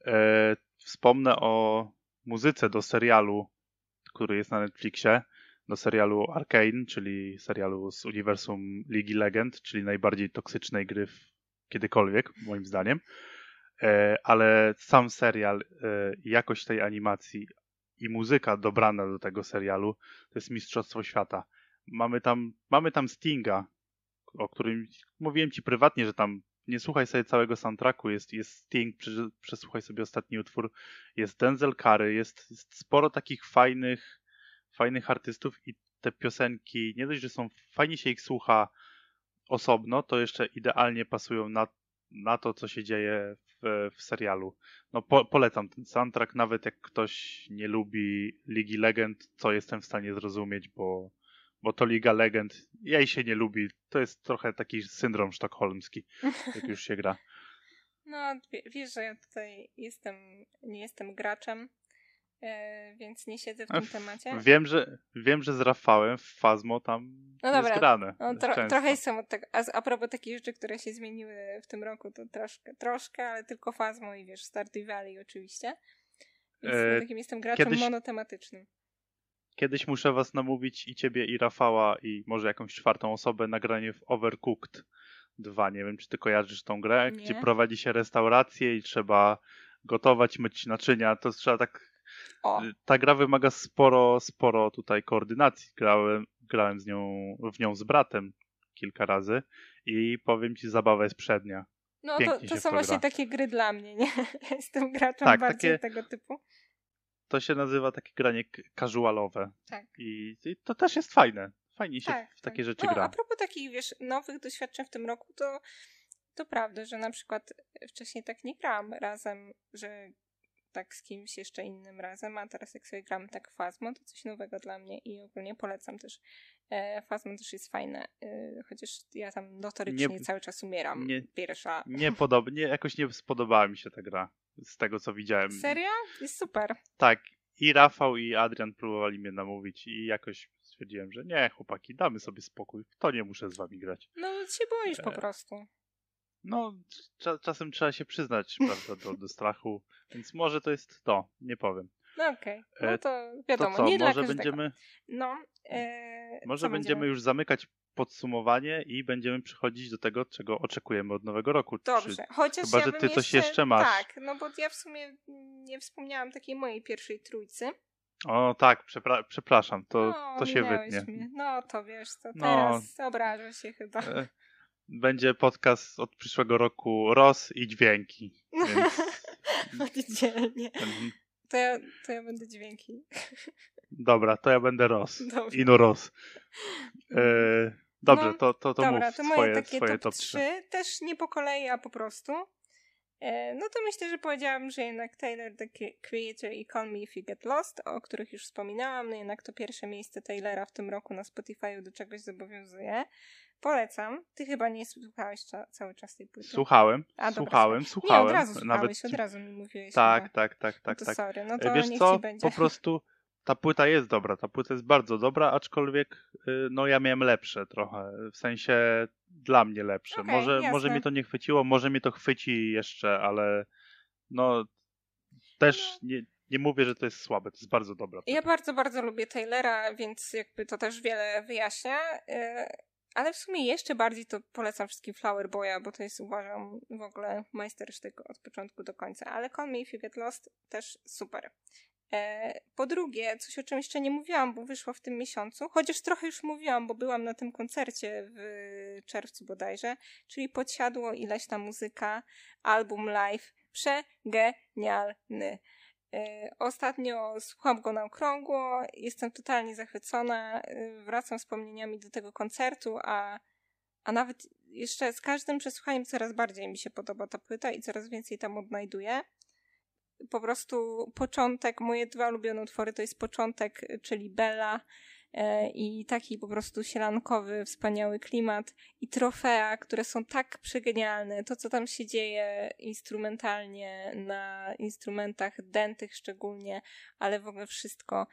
[SPEAKER 2] e, wspomnę o muzyce do serialu, który jest na Netflixie, do serialu Arcane, czyli serialu z uniwersum Ligi Legend, czyli najbardziej toksycznej gry kiedykolwiek, moim zdaniem. E, ale sam serial, e, jakość tej animacji i muzyka dobrana do tego serialu to jest mistrzostwo świata. Mamy tam, mamy tam Stinga, o którym mówiłem ci prywatnie, że tam nie słuchaj sobie całego soundtracku, jest, jest Sting, przesłuchaj sobie ostatni utwór, jest Denzel Curry, jest, jest sporo takich fajnych, fajnych artystów i te piosenki, nie dość, że są, fajnie się ich słucha osobno, to jeszcze idealnie pasują na, na to, co się dzieje w, w serialu. No po, polecam ten soundtrack, nawet jak ktoś nie lubi Ligi Legend, co jestem w stanie zrozumieć, bo bo to Liga Legend, jej się nie lubi. To jest trochę taki syndrom sztokholmski, jak już się gra.
[SPEAKER 1] No, wiesz, że ja tutaj jestem, nie jestem graczem, więc nie siedzę w tym temacie.
[SPEAKER 2] Wiem, że wiem, że z Rafałem w Fazmo tam no dobra, jest grane. No,
[SPEAKER 1] tro, trochę jestem od tego. A, a propos takich rzeczy, które się zmieniły w tym roku, to troszkę, troszkę ale tylko Fazmo i wiesz, Stardew Valley oczywiście. Więc e, takim jestem graczem kiedyś, monotematycznym.
[SPEAKER 2] Kiedyś muszę was namówić i ciebie i Rafała i może jakąś czwartą osobę nagranie w Overcooked 2. Nie wiem, czy ty kojarzysz tą grę, Nie. gdzie prowadzi się restaurację i trzeba gotować, myć naczynia. To trzeba tak... O. Ta gra wymaga sporo, sporo tutaj koordynacji. Grałem, grałem z nią, w nią z bratem kilka razy i powiem ci, zabawa jest przednia.
[SPEAKER 1] No Pięknie to, to są właśnie takie gry dla mnie, nie? Jestem graczem tak, bardziej takie, tego typu
[SPEAKER 2] to się nazywa takie granie casualowe. Tak. I, I, to też jest fajne. Fajnie się tak, w takie tak. rzeczy
[SPEAKER 1] no,
[SPEAKER 2] gra.
[SPEAKER 1] A propos takich, wiesz, nowych doświadczeń w tym roku, to to prawda, że na przykład wcześniej tak nie grałam razem, że tak z kimś jeszcze innym razem, a teraz jak sobie gram tak Fazmo, to coś nowego dla mnie i ogólnie polecam też. E, Fazmo też jest fajne, e, chociaż ja tam notorycznie nie, cały czas umieram. Nie, pierwsza.
[SPEAKER 2] Nie podoba, nie, jakoś nie spodobała mi się ta gra z tego co widziałem.
[SPEAKER 1] Serio? Jest super.
[SPEAKER 2] Tak. I Rafał i Adrian próbowali mnie namówić i jakoś stwierdziłem, że nie, chłopaki, damy sobie spokój. To nie muszę z wami grać.
[SPEAKER 1] No, się boisz e... po prostu.
[SPEAKER 2] No, cza czasem trzeba się przyznać, prawda, do, do strachu, więc może to jest to, nie powiem.
[SPEAKER 1] No okej, okay. no e, to wiadomo,
[SPEAKER 2] to co,
[SPEAKER 1] nie
[SPEAKER 2] może będziemy,
[SPEAKER 1] No,
[SPEAKER 2] e, może będziemy, będziemy już zamykać podsumowanie i będziemy przechodzić do tego, czego oczekujemy od nowego roku.
[SPEAKER 1] Dobrze, Czy, chociaż
[SPEAKER 2] chyba,
[SPEAKER 1] ja
[SPEAKER 2] że ty coś jeszcze masz.
[SPEAKER 1] Tak, no bo ja w sumie nie wspomniałam takiej mojej pierwszej trójcy.
[SPEAKER 2] O tak, przepra przepraszam, to, no, to się wytnie.
[SPEAKER 1] Mnie. No to wiesz, to no. teraz no, obrażę się chyba. E,
[SPEAKER 2] będzie podcast od przyszłego roku ROS i dźwięki. Więc...
[SPEAKER 1] Oddzielnie. To ja, to ja będę dźwięki.
[SPEAKER 2] Dobra, to ja będę ROS. Dobrze. Ino ROS. E, dobrze, no, to, to, to dobra, mów to moje swoje, takie swoje top 3. 3.
[SPEAKER 1] Też nie po kolei, a po prostu. E, no to myślę, że powiedziałam, że jednak Taylor the Creator i Call Me If You Get Lost, o których już wspominałam, no jednak to pierwsze miejsce Taylora w tym roku na Spotify do czegoś zobowiązuje. Polecam. Ty chyba nie słuchałeś cza- cały czas tej płyty.
[SPEAKER 2] Słuchałem, A, słuchałem, dobra, słuchałem.
[SPEAKER 1] Nie, od razu słuchałeś, Nawet... od razu mi mówiłeś.
[SPEAKER 2] Tak, chyba. tak, tak, tak.
[SPEAKER 1] No to
[SPEAKER 2] tak.
[SPEAKER 1] sorry, no to
[SPEAKER 2] Wiesz co, po prostu ta płyta jest dobra, ta płyta jest bardzo dobra, aczkolwiek y, no ja miałem lepsze trochę, w sensie dla mnie lepsze. Okay, może, może mnie to nie chwyciło, może mnie to chwyci jeszcze, ale no też no. nie, nie mówię, że to jest słabe, to jest bardzo dobra.
[SPEAKER 1] Ja bardzo, bardzo lubię Taylora, więc jakby to też wiele wyjaśnia. Ale w sumie jeszcze bardziej to polecam wszystkim Flower Boya, bo to jest uważam w ogóle majstersztyk od początku do końca. Ale Call Me If You Get Lost też super. E, po drugie, coś o czym jeszcze nie mówiłam, bo wyszło w tym miesiącu, chociaż trochę już mówiłam, bo byłam na tym koncercie w czerwcu bodajże, czyli Podsiadło ileś ta muzyka, album live, przegenialny. E, ostatnio słucham go na okrągło, jestem totalnie zachwycona, e, wracam wspomnieniami do tego koncertu, a, a nawet jeszcze z każdym przesłuchaniem coraz bardziej mi się podoba ta płyta i coraz więcej tam odnajduję. Po prostu początek, moje dwa ulubione utwory to jest początek, czyli Bella i taki po prostu sielankowy, wspaniały klimat i trofea, które są tak przegenialne. To, co tam się dzieje instrumentalnie, na instrumentach dętych szczególnie, ale w ogóle wszystko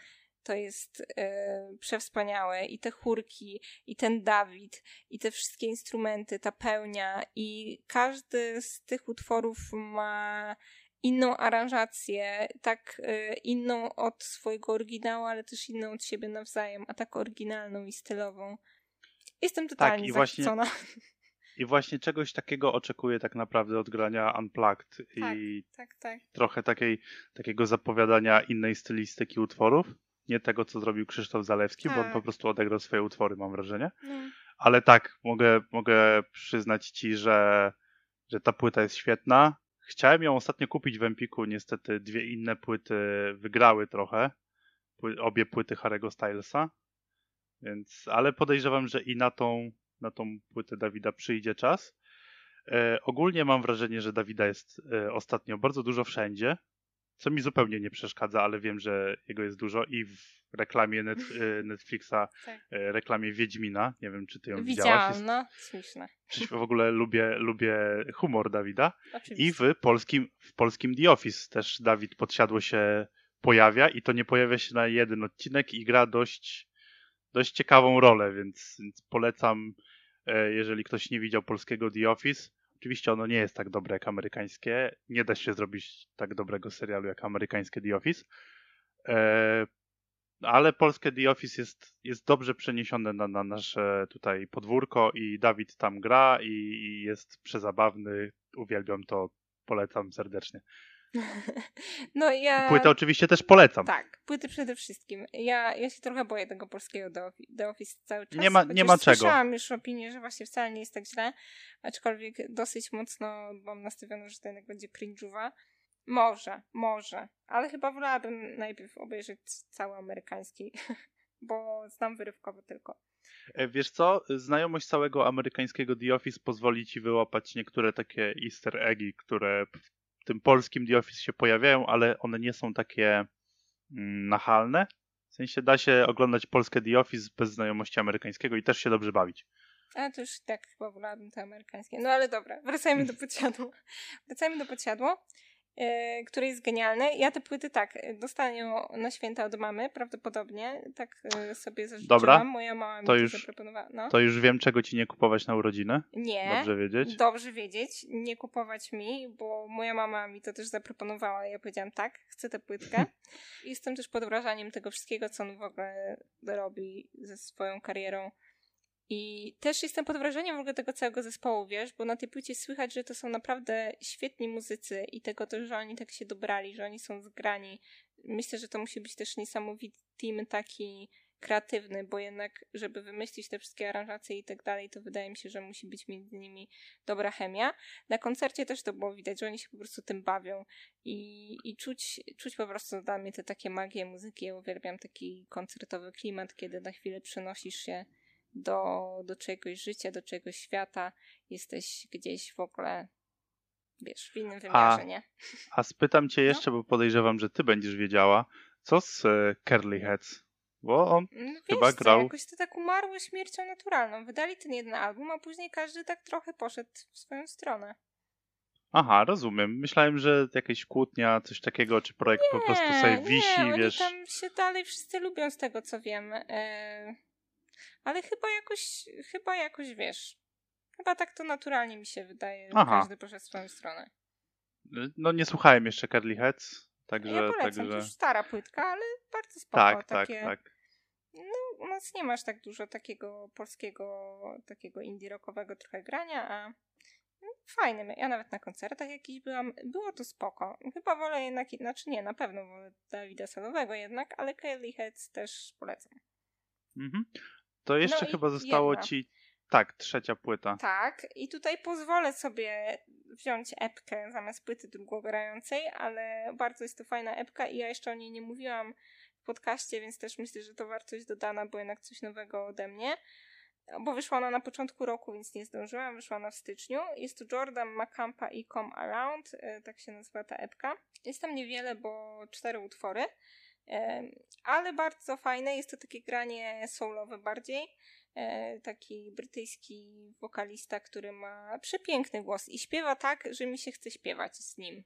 [SPEAKER 1] to jest e, przewspaniałe. I te chórki, i ten Dawid, i te wszystkie instrumenty, ta pełnia, i każdy z tych utworów ma inną aranżację, tak y, inną od swojego oryginału, ale też inną od siebie nawzajem, a tak oryginalną i stylową. Jestem totalnie tak, i zachwycona. Właśnie,
[SPEAKER 2] I właśnie czegoś takiego oczekuję tak naprawdę od grania Unplugged
[SPEAKER 1] tak,
[SPEAKER 2] i
[SPEAKER 1] tak, tak.
[SPEAKER 2] trochę takiej, takiego zapowiadania innej stylistyki utworów. Nie tego, co zrobił Krzysztof Zalewski, bo on tak. po prostu odegrał swoje utwory, mam wrażenie. No. Ale tak, mogę, mogę przyznać ci, że że ta płyta jest świetna. Chciałem ją ostatnio kupić w Empiku, niestety dwie inne płyty wygrały trochę. Obie płyty Harry'ego Stylesa. Więc, ale podejrzewam, że i na tą, na tą płytę Dawida przyjdzie czas. E, ogólnie mam wrażenie, że Dawida jest e, ostatnio bardzo dużo wszędzie, co mi zupełnie nie przeszkadza, ale wiem, że jego jest dużo i w reklamie net, e, Netflixa, tak. E, reklamie Wiedźmina, nie wiem, czy ty ją
[SPEAKER 1] Widziałam,
[SPEAKER 2] widziałaś.
[SPEAKER 1] Widziałam, no, śmieszne.
[SPEAKER 2] W ogóle lubię, lubię humor Dawida.
[SPEAKER 1] Oczywiście.
[SPEAKER 2] I w polskim, w polskim The Office też Dawid podsiadło się pojawia i to nie pojawia się na jeden odcinek i gra dość, dość ciekawą rolę, więc, więc polecam, e, jeżeli ktoś nie widział polskiego The Office. Oczywiście ono nie jest tak dobre jak amerykańskie. Nie da się zrobić tak dobrego serialu jak amerykańskie The Office. E, ale polskie The Office jest, jest dobrze przeniesione na, na nasze tutaj podwórko i Dawid tam gra i, i jest przezabawny. Uwielbiam to, polecam serdecznie.
[SPEAKER 1] No ja...
[SPEAKER 2] Płytę oczywiście też polecam.
[SPEAKER 1] Tak, płyty przede wszystkim. Ja, ja się trochę boję tego polskiego The Office cały czas.
[SPEAKER 2] Nie ma, nie ma czego.
[SPEAKER 1] Słyszałam już opinię, że właśnie wcale nie jest tak źle, aczkolwiek dosyć mocno mam nastawione, że ten będzie cringe'uwa. Może, może, ale chyba wolałabym najpierw obejrzeć cały amerykański, bo znam wyrywkowo tylko.
[SPEAKER 2] E, wiesz co, znajomość całego amerykańskiego The Office pozwoli ci wyłapać niektóre takie easter eggi, które w tym polskim The Office się pojawiają, ale one nie są takie mm, nachalne. W sensie da się oglądać polskie The Office bez znajomości amerykańskiego i też się dobrze bawić.
[SPEAKER 1] A to już tak chyba wolałabym to amerykańskie. No ale dobra, wracajmy do podsiadła. Wracajmy do podsiadło. E, który jest genialny. Ja te płyty tak, dostanę ją na święta od mamy, prawdopodobnie. Tak e, sobie zażyczyłam. Dobra, Moja mama mi to, już, zaproponowała. No.
[SPEAKER 2] To już wiem, czego ci nie kupować na urodziny.
[SPEAKER 1] Nie.
[SPEAKER 2] Dobrze wiedzieć.
[SPEAKER 1] Dobrze wiedzieć. Nie kupować mi, bo moja mama mi to też zaproponowała. Ja powiedziałam tak, chcę tę płytkę. Jestem też pod wrażeniem tego wszystkiego, co on w ogóle robi ze swoją karierą i też jestem pod wrażeniem w ogóle tego całego zespołu, wiesz, bo na tej płycie słychać, że to są naprawdę świetni muzycy i tego też, że oni tak się dobrali, że oni są zgrani. Myślę, że to musi być też niesamowity team taki kreatywny, bo jednak, żeby wymyślić te wszystkie aranżacje i tak dalej, to wydaje mi się, że musi być między nimi dobra chemia. Na koncercie też to było widać, że oni się po prostu tym bawią i, i czuć, czuć po prostu dla mnie te takie magie muzyki. Ja uwielbiam taki koncertowy klimat, kiedy na chwilę przenosisz się do, do czegoś życia, do czegoś świata, jesteś gdzieś w ogóle, wiesz, w innym wymiarze,
[SPEAKER 2] a,
[SPEAKER 1] nie?
[SPEAKER 2] A spytam cię no. jeszcze, no? bo podejrzewam, że ty będziesz wiedziała, co z e, Curly Heads? Bo on no, chyba
[SPEAKER 1] wiesz
[SPEAKER 2] grał.
[SPEAKER 1] Co, jakoś to tak umarło śmiercią naturalną. Wydali ten jeden album, a później każdy tak trochę poszedł w swoją stronę.
[SPEAKER 2] Aha, rozumiem. Myślałem, że jakaś kłótnia, coś takiego, czy projekt nie, po prostu sobie wisi,
[SPEAKER 1] nie,
[SPEAKER 2] wiesz.
[SPEAKER 1] tam się dalej wszyscy lubią z tego, co wiem. E, ale chyba jakoś, chyba jakoś wiesz. Chyba tak to naturalnie mi się wydaje. Aha. Każdy poszedł w swoją stronę.
[SPEAKER 2] No nie słuchałem jeszcze Curly Heads, także...
[SPEAKER 1] Ja polecam,
[SPEAKER 2] także...
[SPEAKER 1] już stara płytka, ale bardzo spoko.
[SPEAKER 2] Tak,
[SPEAKER 1] takie...
[SPEAKER 2] tak, tak.
[SPEAKER 1] No, u nas nie masz tak dużo takiego polskiego, takiego indie rockowego trochę grania, a no, fajny. Ja nawet na koncertach jakiś byłam. Było to spoko. Chyba wolę jednak, znaczy nie, na pewno wolę Dawida Salowego jednak, ale Curly Heads też polecam.
[SPEAKER 2] Mhm. To jeszcze no chyba zostało jedna. ci. Tak, trzecia płyta.
[SPEAKER 1] Tak, i tutaj pozwolę sobie wziąć epkę zamiast płyty długogrającej, ale bardzo jest to fajna epka i ja jeszcze o niej nie mówiłam w podcaście, więc też myślę, że to wartość dodana, bo jednak coś nowego ode mnie. Bo wyszła ona na początku roku, więc nie zdążyłam. Wyszła ona w styczniu. Jest to Jordan Macampa i Come Around, e, tak się nazywa ta epka. Jest tam niewiele, bo cztery utwory ale bardzo fajne. Jest to takie granie soulowe bardziej. E, taki brytyjski wokalista, który ma przepiękny głos i śpiewa tak, że mi się chce śpiewać z nim.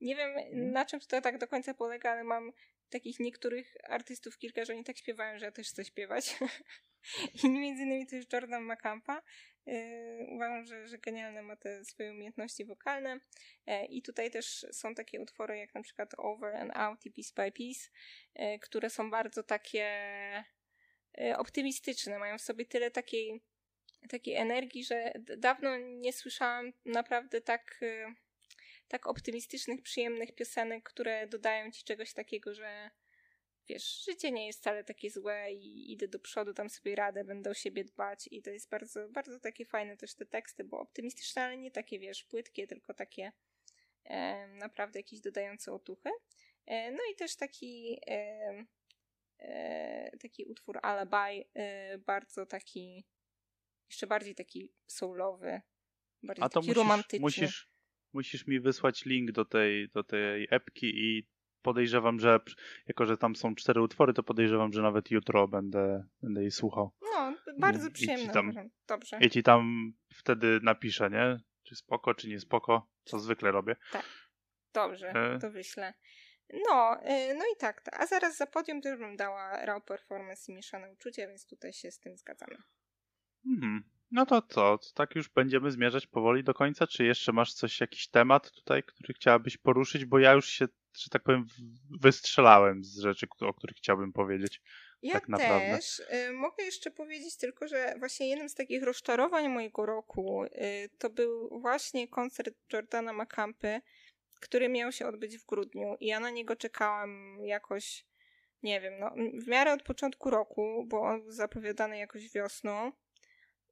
[SPEAKER 1] Nie wiem mhm. na czym to tak do końca polega, ale mam takich niektórych artystów kilka, że oni tak śpiewają, że ja też chcę śpiewać. I między innymi to jest Jordan Macampa. Yy, uważam, że, że genialne ma te swoje umiejętności wokalne. Yy, I tutaj też są takie utwory jak na przykład Over and Out i Piece by Piece, yy, które są bardzo takie yy, optymistyczne. Mają w sobie tyle takiej, takiej energii, że dawno nie słyszałam naprawdę tak, tak optymistycznych, przyjemnych piosenek, które dodają ci czegoś takiego, że wiesz, życie nie jest wcale takie złe i idę do przodu, tam sobie radę, będę o siebie dbać i to jest bardzo, bardzo takie fajne też te teksty, bo optymistyczne, ale nie takie, wiesz, płytkie, tylko takie e, naprawdę jakieś dodające otuchy. E, no i też taki e, taki utwór Alibi, e, bardzo taki jeszcze bardziej taki soulowy, bardziej A to taki musisz, romantyczny.
[SPEAKER 2] Musisz, musisz mi wysłać link do tej, do tej epki i podejrzewam, że jako, że tam są cztery utwory, to podejrzewam, że nawet jutro będę, będę jej słuchał.
[SPEAKER 1] No, bardzo przyjemne. Tam, Dobrze.
[SPEAKER 2] I ci tam wtedy napiszę, nie? Czy spoko, czy nie spoko, co zwykle robię.
[SPEAKER 1] Tak. Dobrze, e... to wyślę. No, e, no i tak. A zaraz za podium też bym dała raw performance i mieszane uczucia, więc tutaj się z tym zgadzamy.
[SPEAKER 2] Mhm. No to co? Tak już będziemy zmierzać powoli do końca? Czy jeszcze masz coś, jakiś temat tutaj, który chciałabyś poruszyć? Bo ja już się, że tak powiem, wystrzelałem z rzeczy, o których chciałbym powiedzieć.
[SPEAKER 1] Ja
[SPEAKER 2] tak
[SPEAKER 1] naprawdę. też. Y, mogę jeszcze powiedzieć tylko, że właśnie jednym z takich rozczarowań mojego roku y, to był właśnie koncert Jordana Macampy, który miał się odbyć w grudniu i ja na niego czekałam jakoś, nie wiem, no, w miarę od początku roku, bo on był zapowiadany jakoś wiosną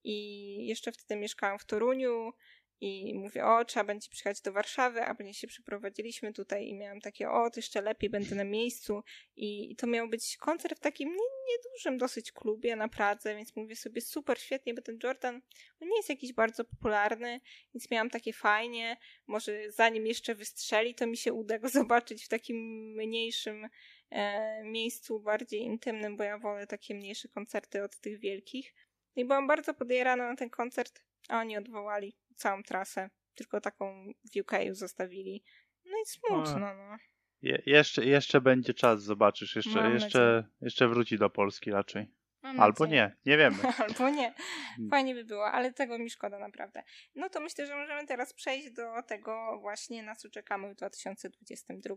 [SPEAKER 1] i jeszcze wtedy mieszkałam w Toruniu i mówię, o, trzeba będzie przyjechać do Warszawy, a później się przeprowadziliśmy tutaj i miałam takie, o, to jeszcze lepiej, będę na miejscu i to miał być koncert w takim niedużym dosyć klubie na Pradze, więc mówię sobie, super, świetnie, bo ten Jordan, on nie jest jakiś bardzo popularny, więc miałam takie fajnie, może zanim jeszcze wystrzeli, to mi się uda go zobaczyć w takim mniejszym e, miejscu, bardziej intymnym, bo ja wolę takie mniejsze koncerty od tych wielkich. I byłam bardzo podjarana na ten koncert, a oni odwołali całą trasę. Tylko taką w UK zostawili. No i smutno, no.
[SPEAKER 2] Je, jeszcze, jeszcze będzie czas, zobaczysz. Jeszcze, jeszcze, jeszcze wróci do Polski raczej. Mam Albo nadzieję. nie, nie wiemy.
[SPEAKER 1] Albo nie. Hmm. Fajnie by było, ale tego mi szkoda naprawdę. No to myślę, że możemy teraz przejść do tego właśnie, na co czekamy w 2022.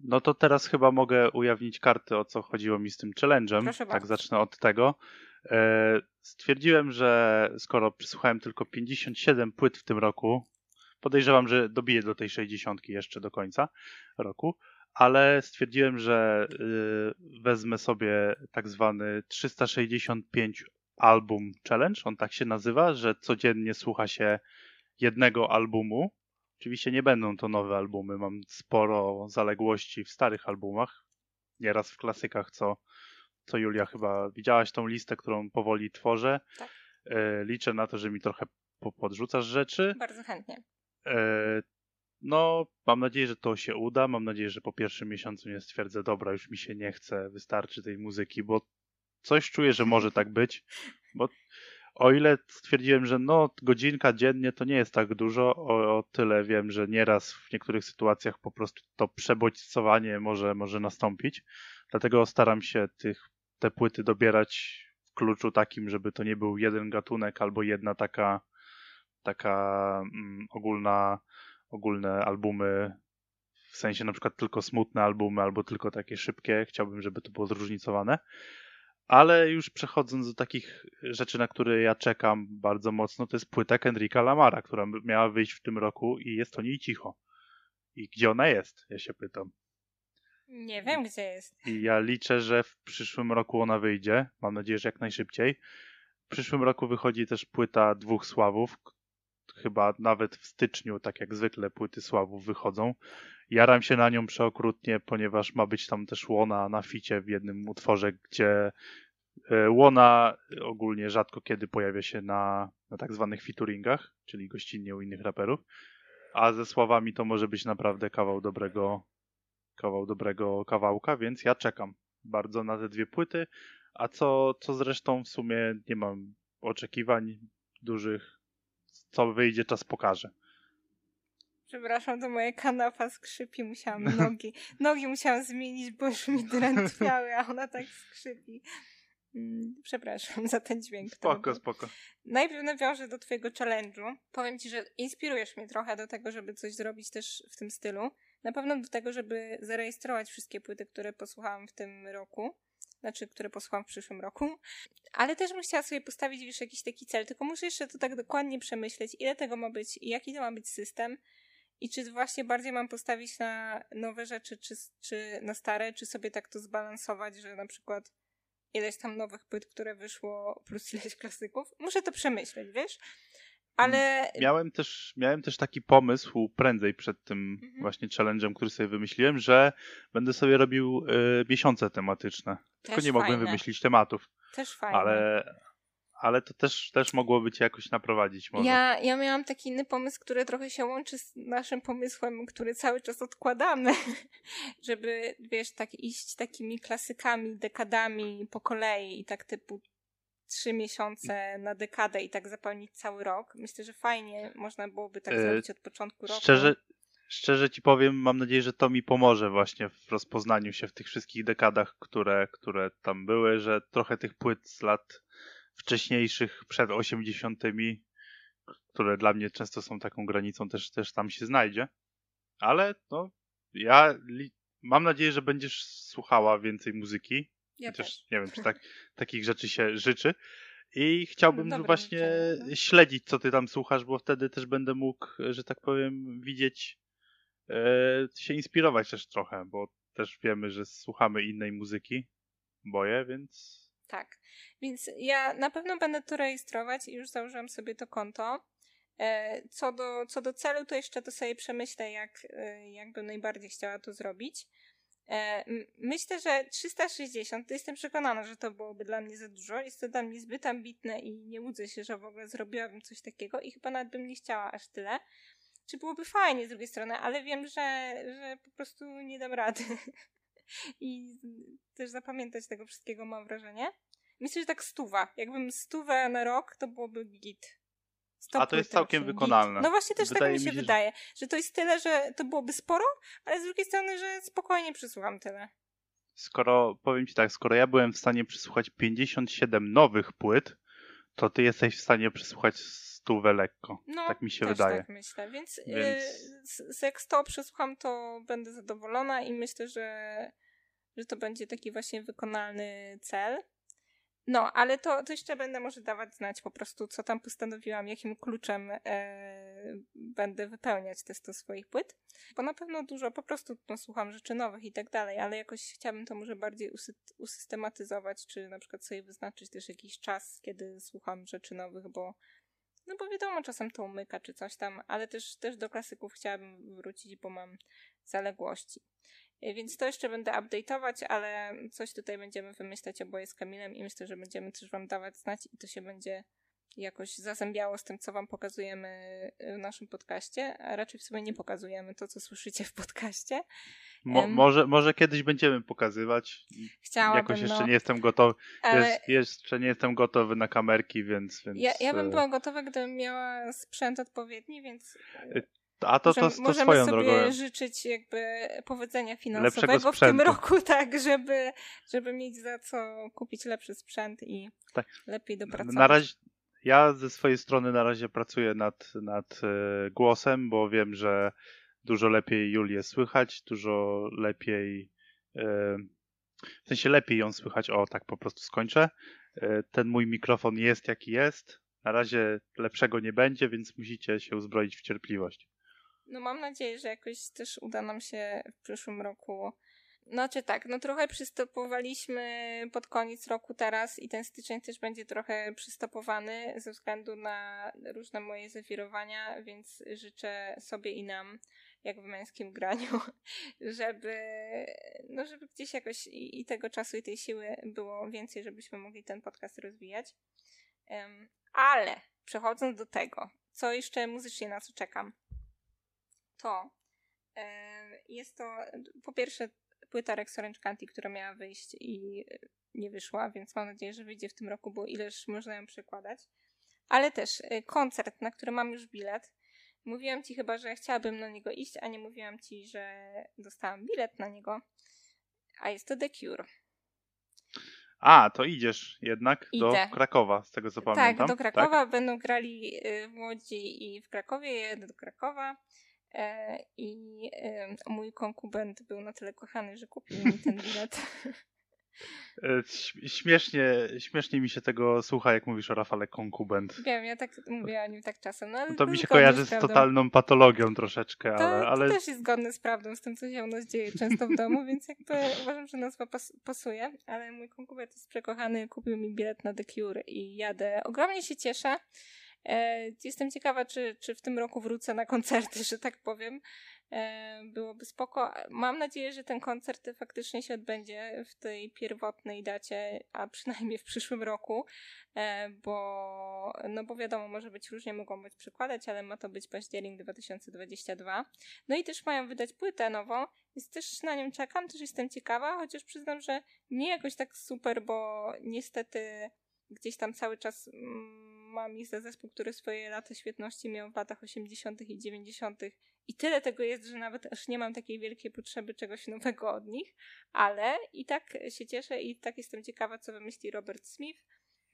[SPEAKER 2] No to teraz chyba mogę ujawnić karty, o co chodziło mi z tym challenge'em.
[SPEAKER 1] Proszę
[SPEAKER 2] tak
[SPEAKER 1] bardzo.
[SPEAKER 2] zacznę od tego. E, stwierdziłem, że skoro przysłuchałem tylko 57 płyt w tym roku, podejrzewam, że dobiję do tej 60 jeszcze do końca roku, ale stwierdziłem, że y, wezmę sobie tak zwany 365 album challenge, on tak się nazywa, że codziennie słucha się jednego albumu. Oczywiście nie będą to nowe albumy, mam sporo zaległości w starych albumach, nieraz w klasykach, co co Julia chyba widziałaś tą listę, którą powoli tworzę.
[SPEAKER 1] Tak.
[SPEAKER 2] E, liczę na to, że mi trochę podrzucasz rzeczy.
[SPEAKER 1] Bardzo chętnie.
[SPEAKER 2] E, no, mam nadzieję, że to się uda. Mam nadzieję, że po pierwszym miesiącu nie stwierdzę, dobra, już mi się nie chce, wystarczy tej muzyki, bo coś czuję, że może tak być. Bo o ile stwierdziłem, że no, godzinka dziennie to nie jest tak dużo, o, o tyle wiem, że nieraz w niektórych sytuacjach po prostu to przebodźcowanie może, może nastąpić. Dlatego staram się tych te płyty dobierać w kluczu takim, żeby to nie był jeden gatunek albo jedna taka, taka mm, ogólna, ogólne albumy, w sensie na przykład tylko smutne albumy albo tylko takie szybkie. Chciałbym, żeby to było zróżnicowane. Ale już przechodząc do takich rzeczy, na które ja czekam bardzo mocno, to jest płyta Kendricka Lamara, która miała wyjść w tym roku i jest o niej cicho. I gdzie ona jest? Ja się pytam.
[SPEAKER 1] Nie wiem, gdzie jest.
[SPEAKER 2] I ja liczę, że w przyszłym roku ona wyjdzie. Mam nadzieję, że jak najszybciej. W przyszłym roku wychodzi też płyta dwóch Sławów. Chyba nawet w styczniu, tak jak zwykle, płyty Sławów wychodzą. Jaram się na nią przeokrutnie, ponieważ ma być tam też Łona na ficie w jednym utworze, gdzie e, Łona ogólnie rzadko kiedy pojawia się na, na tak zwanych featuringach, czyli gościnnie u innych raperów. A ze słowami to może być naprawdę kawał dobrego, kawał dobrego kawałka, więc ja czekam bardzo na te dwie płyty. A co, co zresztą w sumie nie mam oczekiwań dużych. Co wyjdzie, czas pokaże.
[SPEAKER 1] Przepraszam, to moje kanapa skrzypi, musiałam nogi. Nogi musiałam zmienić, bo już mi drętwiały, a ona tak skrzypi. Mm, przepraszam za ten dźwięk.
[SPEAKER 2] Spoko, spoko.
[SPEAKER 1] Najpierw nawiążę do twojego challenge'u. Powiem ci, że inspirujesz mnie trochę do tego, żeby coś zrobić też w tym stylu. Na pewno do tego, żeby zarejestrować wszystkie płyty, które posłuchałam w tym roku. Znaczy, które posłucham w przyszłym roku. Ale też bym chciała sobie postawić już jakiś taki cel, tylko muszę jeszcze to tak dokładnie przemyśleć, ile tego ma być i jaki to ma być system i czy właśnie bardziej mam postawić na nowe rzeczy, czy, czy na stare, czy sobie tak to zbalansować, że na przykład ileś tam nowych płyt, które wyszło, plus ileś klasyków. Muszę to przemyśleć, wiesz? Ale.
[SPEAKER 2] Miałem też, miałem też taki pomysł prędzej przed tym mhm. właśnie challenge'em, który sobie wymyśliłem, że będę sobie robił y, miesiące tematyczne. Tylko nie mogłem wymyślić tematów.
[SPEAKER 1] Też fajnie.
[SPEAKER 2] Ale, ale to też, też mogłoby cię jakoś naprowadzić może.
[SPEAKER 1] Ja, ja miałam taki inny pomysł, który trochę się łączy z naszym pomysłem, który cały czas odkładamy, żeby, wiesz, tak iść takimi klasykami, dekadami po kolei i tak typu trzy miesiące na dekadę i tak zapełnić cały rok. Myślę, że fajnie można byłoby tak e, zrobić od początku roku.
[SPEAKER 2] Szczerze, szczerze ci powiem, mam nadzieję, że to mi pomoże właśnie w rozpoznaniu się w tych wszystkich dekadach, które, które tam były, że trochę tych płyt z lat wcześniejszych, przed 80., które dla mnie często są taką granicą, też, też tam się znajdzie. Ale no, ja mam nadzieję, że będziesz słuchała więcej muzyki.
[SPEAKER 1] Ja Chociaż
[SPEAKER 2] też. nie wiem, czy tak, takich rzeczy się życzy. I chciałbym no, właśnie no. śledzić, co ty tam słuchasz, bo wtedy też będę mógł, że tak powiem, widzieć, e, się inspirować też trochę, bo też wiemy, że słuchamy innej muzyki, boję, więc
[SPEAKER 1] tak. Więc ja na pewno będę to rejestrować i już założyłam sobie to konto. E, co do, co do celu, to jeszcze to sobie przemyślę, jak, e, jak bym najbardziej chciała to zrobić. E, myślę, że 360, to jestem przekonana, że to byłoby dla mnie za dużo. Jest to dla mnie zbyt ambitne i nie łudzę się, że w ogóle zrobiłabym coś takiego i chyba nawet bym nie chciała aż tyle. Czy byłoby fajnie z drugiej strony, ale wiem, że, że po prostu nie dam rady. I też zapamiętać tego wszystkiego mam wrażenie. Myślę, że tak stuwa. Jakbym stówę na rok, to byłoby git.
[SPEAKER 2] A to jest całkiem wykonalne.
[SPEAKER 1] No właśnie też wydaje tak mi się, mi się wydaje, że to jest tyle, że to byłoby sporo, ale z drugiej strony, że spokojnie przysłucham tyle.
[SPEAKER 2] Skoro, powiem ci tak, skoro ja byłem w stanie przysłuchać 57 nowych płyt, to ty jesteś w stanie przysłuchać stówę lekko. No, tak mi się
[SPEAKER 1] też
[SPEAKER 2] wydaje.
[SPEAKER 1] tak myślę. Więc, Więc... Yy, jak 100 przesłucham, to będę zadowolona i myślę, że, że to będzie taki właśnie wykonalny cel. No, ale to, to jeszcze będę może dawać znać po prostu, co tam postanowiłam, jakim kluczem e, będę wypełniać te 100 swoich płyt. Bo na pewno dużo po prostu no, słucham rzeczy nowych i tak dalej, ale jakoś chciałabym to może bardziej usy usystematyzować, czy na przykład sobie wyznaczyć też jakiś czas, kiedy słucham rzeczy nowych, bo no bo wiadomo, czasem to umyka czy coś tam, ale też, też do klasyków chciałabym wrócić, bo mam zaległości. E, więc to jeszcze będę update'ować, ale coś tutaj będziemy wymyślać oboje z Kamilem i myślę, że będziemy też wam dawać znać i to się będzie jakoś zazębiało z tym, co wam pokazujemy w naszym podcaście, a raczej w sumie nie pokazujemy to, co słyszycie w podcaście.
[SPEAKER 2] Mo um, może, może kiedyś będziemy pokazywać.
[SPEAKER 1] Chciałabym,
[SPEAKER 2] Jakoś jeszcze
[SPEAKER 1] no.
[SPEAKER 2] nie jestem gotowy. Ale... jeszcze nie jestem gotowy na kamerki, więc. więc
[SPEAKER 1] ja, ja bym e, była gotowa, gdybym miała sprzęt odpowiedni, więc.
[SPEAKER 2] A to, to, to,
[SPEAKER 1] możemy
[SPEAKER 2] swoją
[SPEAKER 1] sobie
[SPEAKER 2] drogą.
[SPEAKER 1] życzyć jakby powodzenia finansowego w tym roku, tak, żeby, żeby mieć za co kupić lepszy sprzęt i tak. lepiej dopracować.
[SPEAKER 2] Na razie, ja ze swojej strony na razie pracuję nad, nad e, głosem, bo wiem, że dużo lepiej Julię słychać, dużo lepiej e, w sensie lepiej ją słychać, o tak po prostu skończę. E, ten mój mikrofon jest jaki jest. Na razie lepszego nie będzie, więc musicie się uzbroić w cierpliwość.
[SPEAKER 1] No mam nadzieję, że jakoś też uda nam się w przyszłym roku. Znaczy tak, no trochę przystopowaliśmy pod koniec roku teraz i ten styczeń też będzie trochę przystopowany ze względu na różne moje zawirowania, więc życzę sobie i nam, jak w męskim graniu, żeby, no żeby gdzieś jakoś i, i tego czasu i tej siły było więcej, żebyśmy mogli ten podcast rozwijać. Um, ale przechodząc do tego, co jeszcze muzycznie nas czekam to jest to po pierwsze płyta Rex Orange County, która miała wyjść i e, nie wyszła, więc mam nadzieję, że wyjdzie w tym roku, bo ileż można ją przekładać. Ale też e, koncert, na który mam już bilet. Mówiłam ci chyba, że chciałabym na niego iść, a nie mówiłam ci, że dostałam bilet na niego. A jest to The Cure.
[SPEAKER 2] A, to idziesz jednak Idę. do Krakowa, z tego co tak, pamiętam.
[SPEAKER 1] Tak, do Krakowa. Tak? Będą grali e, w Łodzi i w Krakowie. Jedę do Krakowa. E, I mój konkubent był na tyle kochany, że kupił mi ten bilet.
[SPEAKER 2] E, śmiesznie, śmiesznie mi się tego słucha, jak mówisz o Rafale Konkubent.
[SPEAKER 1] Wiem, ja tak mówię o nim tak czasem. No, ale
[SPEAKER 2] to mi się kojarzy z, z totalną patologią troszeczkę,
[SPEAKER 1] to,
[SPEAKER 2] ale, ale...
[SPEAKER 1] To też jest zgodne z prawdą, z tym, co się u nas dzieje często w domu, więc jakby uważam, że nazwa pas pasuje, ale mój konkubent jest przekochany, kupił mi bilet na The Cure i jadę. Ogromnie się cieszę. E, jestem ciekawa, czy, czy w tym roku wrócę na koncerty, że tak powiem. E, byłoby spoko. Mam nadzieję, że ten koncert faktycznie się odbędzie w tej pierwotnej dacie, a przynajmniej w przyszłym roku, e, bo, no bo wiadomo, może być różnie, mogą być przykładać, ale ma to być październik 2022. No i też mają wydać płytę nową, więc też na nią czekam, też jestem ciekawa, chociaż przyznam, że nie jakoś tak super, bo niestety gdzieś tam cały czas mm, mam ich za zespół, który swoje lata świetności miał w latach 80. i 90. I tyle tego jest, że nawet aż nie mam takiej wielkiej potrzeby czegoś nowego od nich, ale i tak się cieszę i tak jestem ciekawa, co wymyśli Robert Smith.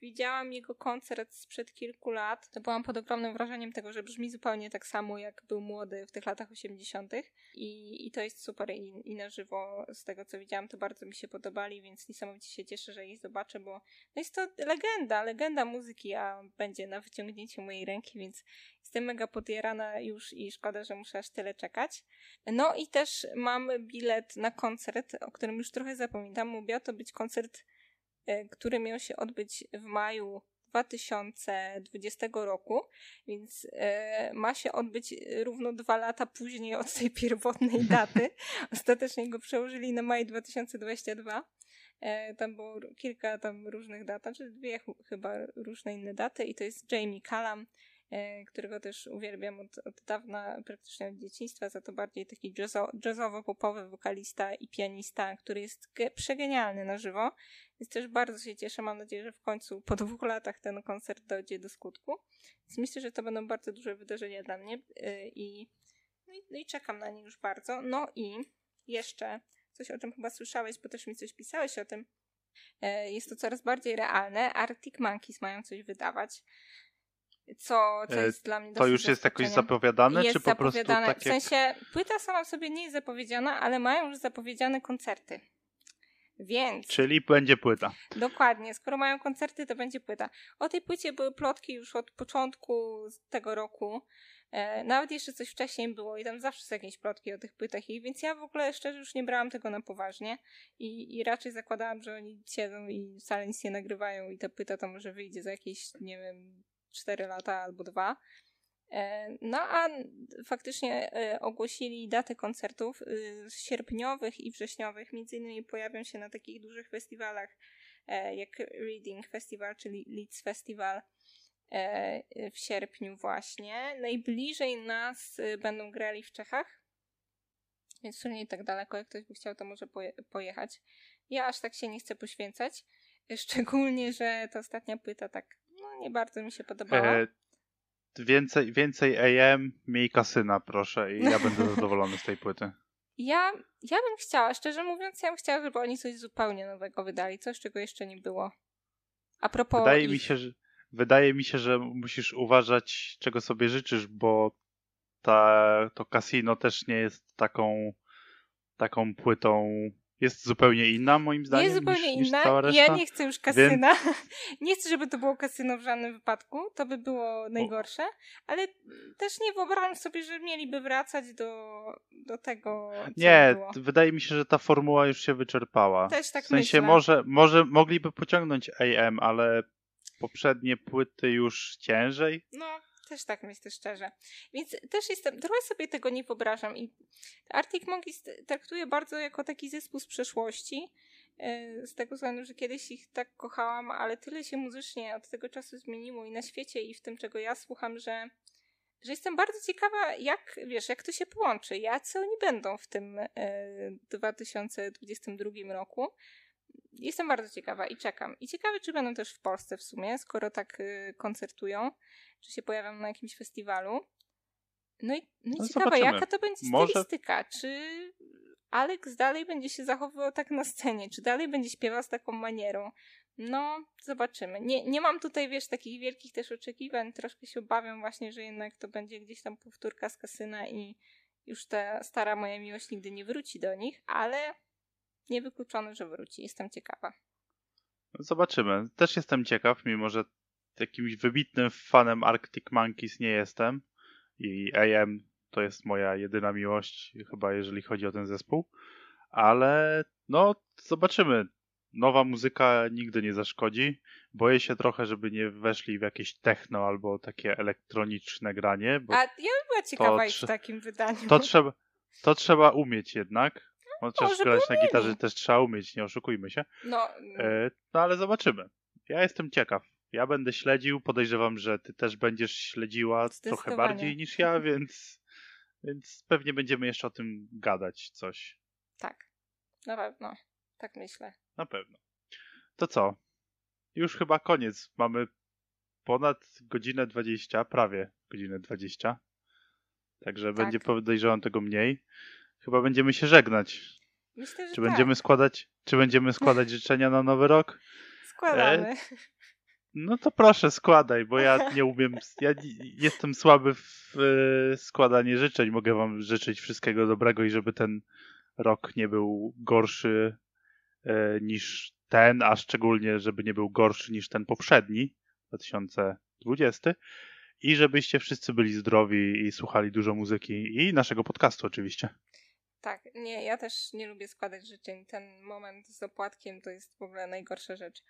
[SPEAKER 1] Widziałam jego koncert sprzed kilku lat. To byłam pod ogromnym wrażeniem tego, że brzmi zupełnie tak samo, jak był młody w tych latach 80. I, i to jest super. I, I na żywo, z tego co widziałam, to bardzo mi się podobali, więc niesamowicie się cieszę, że ich zobaczę, bo no jest to legenda, legenda muzyki, a będzie na wyciągnięcie mojej ręki, więc jestem mega podjarana już i szkoda, że muszę aż tyle czekać. No i też mam bilet na koncert, o którym już trochę zapominam. Miał to być koncert który miał się odbyć w maju 2020 roku, więc e, ma się odbyć równo dwa lata później od tej pierwotnej daty. Ostatecznie go przełożyli na maj 2022. E, tam było kilka tam różnych dat, czy znaczy dwie chyba różne inne daty i to jest Jamie Callum, E, którego też uwielbiam od, od dawna, praktycznie od dzieciństwa, za to bardziej taki jazzowo-popowy wokalista i pianista, który jest przegenialny na żywo. Więc też bardzo się cieszę. Mam nadzieję, że w końcu po dwóch latach ten koncert dojdzie do skutku. Więc myślę, że to będą bardzo duże wydarzenia dla mnie e, i, no i, no i czekam na nie już bardzo. No i jeszcze coś, o czym chyba słyszałeś, bo też mi coś pisałeś o tym. E, jest to coraz bardziej realne. Arctic Monkeys mają coś wydawać co, co e, jest dla mnie
[SPEAKER 2] To już jest jakoś zapowiadane,
[SPEAKER 1] jest
[SPEAKER 2] czy po prostu tak
[SPEAKER 1] W sensie, płyta sama w sobie nie jest zapowiedziana, ale mają już zapowiedziane koncerty. Więc.
[SPEAKER 2] Czyli będzie płyta.
[SPEAKER 1] Dokładnie. Skoro mają koncerty, to będzie płyta. O tej płycie były plotki już od początku tego roku. E, nawet jeszcze coś wcześniej było i tam zawsze są jakieś plotki o tych płytach, i więc ja w ogóle szczerze już nie brałam tego na poważnie i, i raczej zakładałam, że oni siedzą i wcale nic nie nagrywają i ta płyta to może wyjdzie za jakieś, nie wiem, 4 lata albo dwa. E, no a faktycznie e, ogłosili daty koncertów y, sierpniowych i wrześniowych. Między innymi pojawią się na takich dużych festiwalach e, jak Reading Festival, czyli Leeds Festival w sierpniu właśnie. Najbliżej nas będą grali w Czechach, więc to nie tak daleko. Jak ktoś by chciał, to może pojechać. Ja aż tak się nie chcę poświęcać. Szczególnie, że ta ostatnia płyta tak nie bardzo mi się podobało. E,
[SPEAKER 2] więcej, więcej AM, mniej kasyna, proszę, i ja będę zadowolony z tej płyty.
[SPEAKER 1] Ja, ja bym chciała, szczerze mówiąc, ja bym chciała, żeby oni coś zupełnie nowego wydali, coś, czego jeszcze nie było. A propos.
[SPEAKER 2] Wydaje
[SPEAKER 1] ich...
[SPEAKER 2] mi się, że. Wydaje mi się, że musisz uważać, czego sobie życzysz, bo ta, to kasino też nie jest taką, taką płytą jest zupełnie inna, moim zdaniem.
[SPEAKER 1] Jest zupełnie
[SPEAKER 2] niż,
[SPEAKER 1] inna.
[SPEAKER 2] Niż cała reszta.
[SPEAKER 1] Ja nie chcę już kasyna. Więc... nie chcę, żeby to było kasyno w żadnym wypadku. To by było najgorsze. Ale też nie wyobrażam sobie, że mieliby wracać do, do tego.
[SPEAKER 2] nie,
[SPEAKER 1] było.
[SPEAKER 2] wydaje mi się, że ta formuła już się wyczerpała.
[SPEAKER 1] Też tak
[SPEAKER 2] W sensie
[SPEAKER 1] myślę.
[SPEAKER 2] może, może mogliby pociągnąć AM, ale poprzednie płyty już ciężej.
[SPEAKER 1] No, też tak myślę szczerze. Więc też jestem, trochę sobie tego nie wyobrażam i Arctic Monkeys traktuję bardzo jako taki zespół z przeszłości, e, z tego względu, że kiedyś ich tak kochałam, ale tyle się muzycznie od tego czasu zmieniło i na świecie i w tym, czego ja słucham, że że jestem bardzo ciekawa, jak, wiesz, jak to się połączy, jacy oni będą w tym e, 2022 roku. Jestem bardzo ciekawa i czekam. I ciekawe, czy będą też w Polsce w sumie, skoro tak y, koncertują czy się pojawiam na jakimś festiwalu. No i, no i no ciekawe, zobaczymy. jaka to będzie stylistyka. Może... Czy Alex dalej będzie się zachowywał tak na scenie? Czy dalej będzie śpiewał z taką manierą? No, zobaczymy. Nie, nie mam tutaj, wiesz, takich wielkich też oczekiwań. Troszkę się obawiam właśnie, że jednak to będzie gdzieś tam powtórka z kasyna i już ta stara moja miłość nigdy nie wróci do nich, ale niewykluczone, że wróci. Jestem ciekawa.
[SPEAKER 2] Zobaczymy. Też jestem ciekaw, mimo że jakimś wybitnym fanem Arctic Monkeys nie jestem i AM to jest moja jedyna miłość, chyba jeżeli chodzi o ten zespół, ale no zobaczymy. Nowa muzyka nigdy nie zaszkodzi. Boję się trochę, żeby nie weszli w jakieś techno albo takie elektroniczne granie. Bo
[SPEAKER 1] A ja bym była ciekawa ich w takim wydaniu.
[SPEAKER 2] to, trzeba, to trzeba umieć jednak. Chociaż
[SPEAKER 1] może
[SPEAKER 2] grać na gitarze też trzeba umieć, nie oszukujmy się.
[SPEAKER 1] No,
[SPEAKER 2] E, No ale zobaczymy. Ja jestem ciekaw. Ja będę śledził. Podejrzewam, że ty też będziesz śledziła trochę bardziej niż ja, więc, więc pewnie będziemy jeszcze o tym gadać coś.
[SPEAKER 1] tak. Na pewno. Tak myślę.
[SPEAKER 2] Na pewno. To co? Już chyba koniec. Mamy ponad godzinę 20, prawie godzinę 20. Także będzie podejrzewam tego mniej. Chyba będziemy się żegnać.
[SPEAKER 1] Myślę, że
[SPEAKER 2] Czy
[SPEAKER 1] tak.
[SPEAKER 2] będziemy składać, czy będziemy składać życzenia na nowy rok?
[SPEAKER 1] Składamy.
[SPEAKER 2] No to proszę, składaj, bo ja nie umiem. Ja jestem słaby w e, składanie życzeń. Mogę Wam życzyć wszystkiego dobrego i żeby ten rok nie był gorszy e, niż ten, a szczególnie, żeby nie był gorszy niż ten poprzedni, 2020. I żebyście wszyscy byli zdrowi i słuchali dużo muzyki i naszego podcastu oczywiście.
[SPEAKER 1] Tak, nie, ja też nie lubię składać życzeń. Ten moment z opłatkiem to jest w ogóle najgorsza rzecz.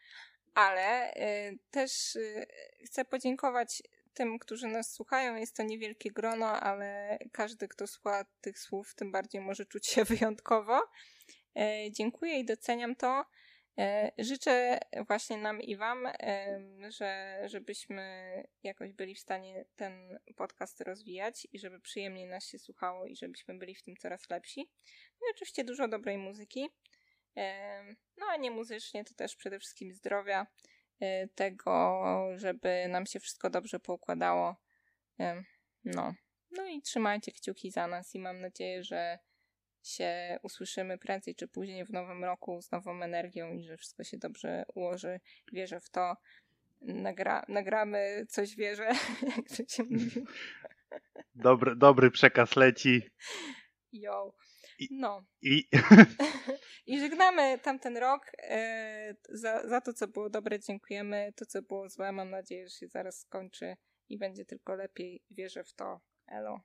[SPEAKER 1] Ale y, też y, chcę podziękować tym, którzy nas słuchają. Jest to niewielkie grono, ale każdy, kto słucha tych słów, tym bardziej może czuć się wyjątkowo. E, dziękuję i doceniam to. E, życzę właśnie nam i Wam, em, że, żebyśmy jakoś byli w stanie ten podcast rozwijać i żeby przyjemniej nas się słuchało i żebyśmy byli w tym coraz lepsi. No i oczywiście dużo dobrej muzyki. No a nie muzycznie to też przede wszystkim zdrowia, e, tego, żeby nam się wszystko dobrze poukładało. No. No i trzymajcie kciuki za nas i mam nadzieję, że się usłyszymy prędzej czy później w nowym roku z nową energią i że wszystko się dobrze ułoży. Wierzę w to. Nagra nagramy coś wierzę, jak to się mówi.
[SPEAKER 2] Dobry, dobry przekaz leci
[SPEAKER 1] Yo.
[SPEAKER 2] I-
[SPEAKER 1] No.
[SPEAKER 2] i
[SPEAKER 1] I żegnamy tamten rok. E, za, za to, co było dobre, dziękujemy. To, co było złe, mam nadzieję, że się zaraz skończy i będzie tylko lepiej. Wierzę w to. Elo.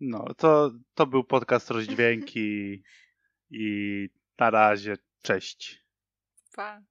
[SPEAKER 2] no, to, to był podcast rozdźwięki i na razie, cześć.
[SPEAKER 1] Pa.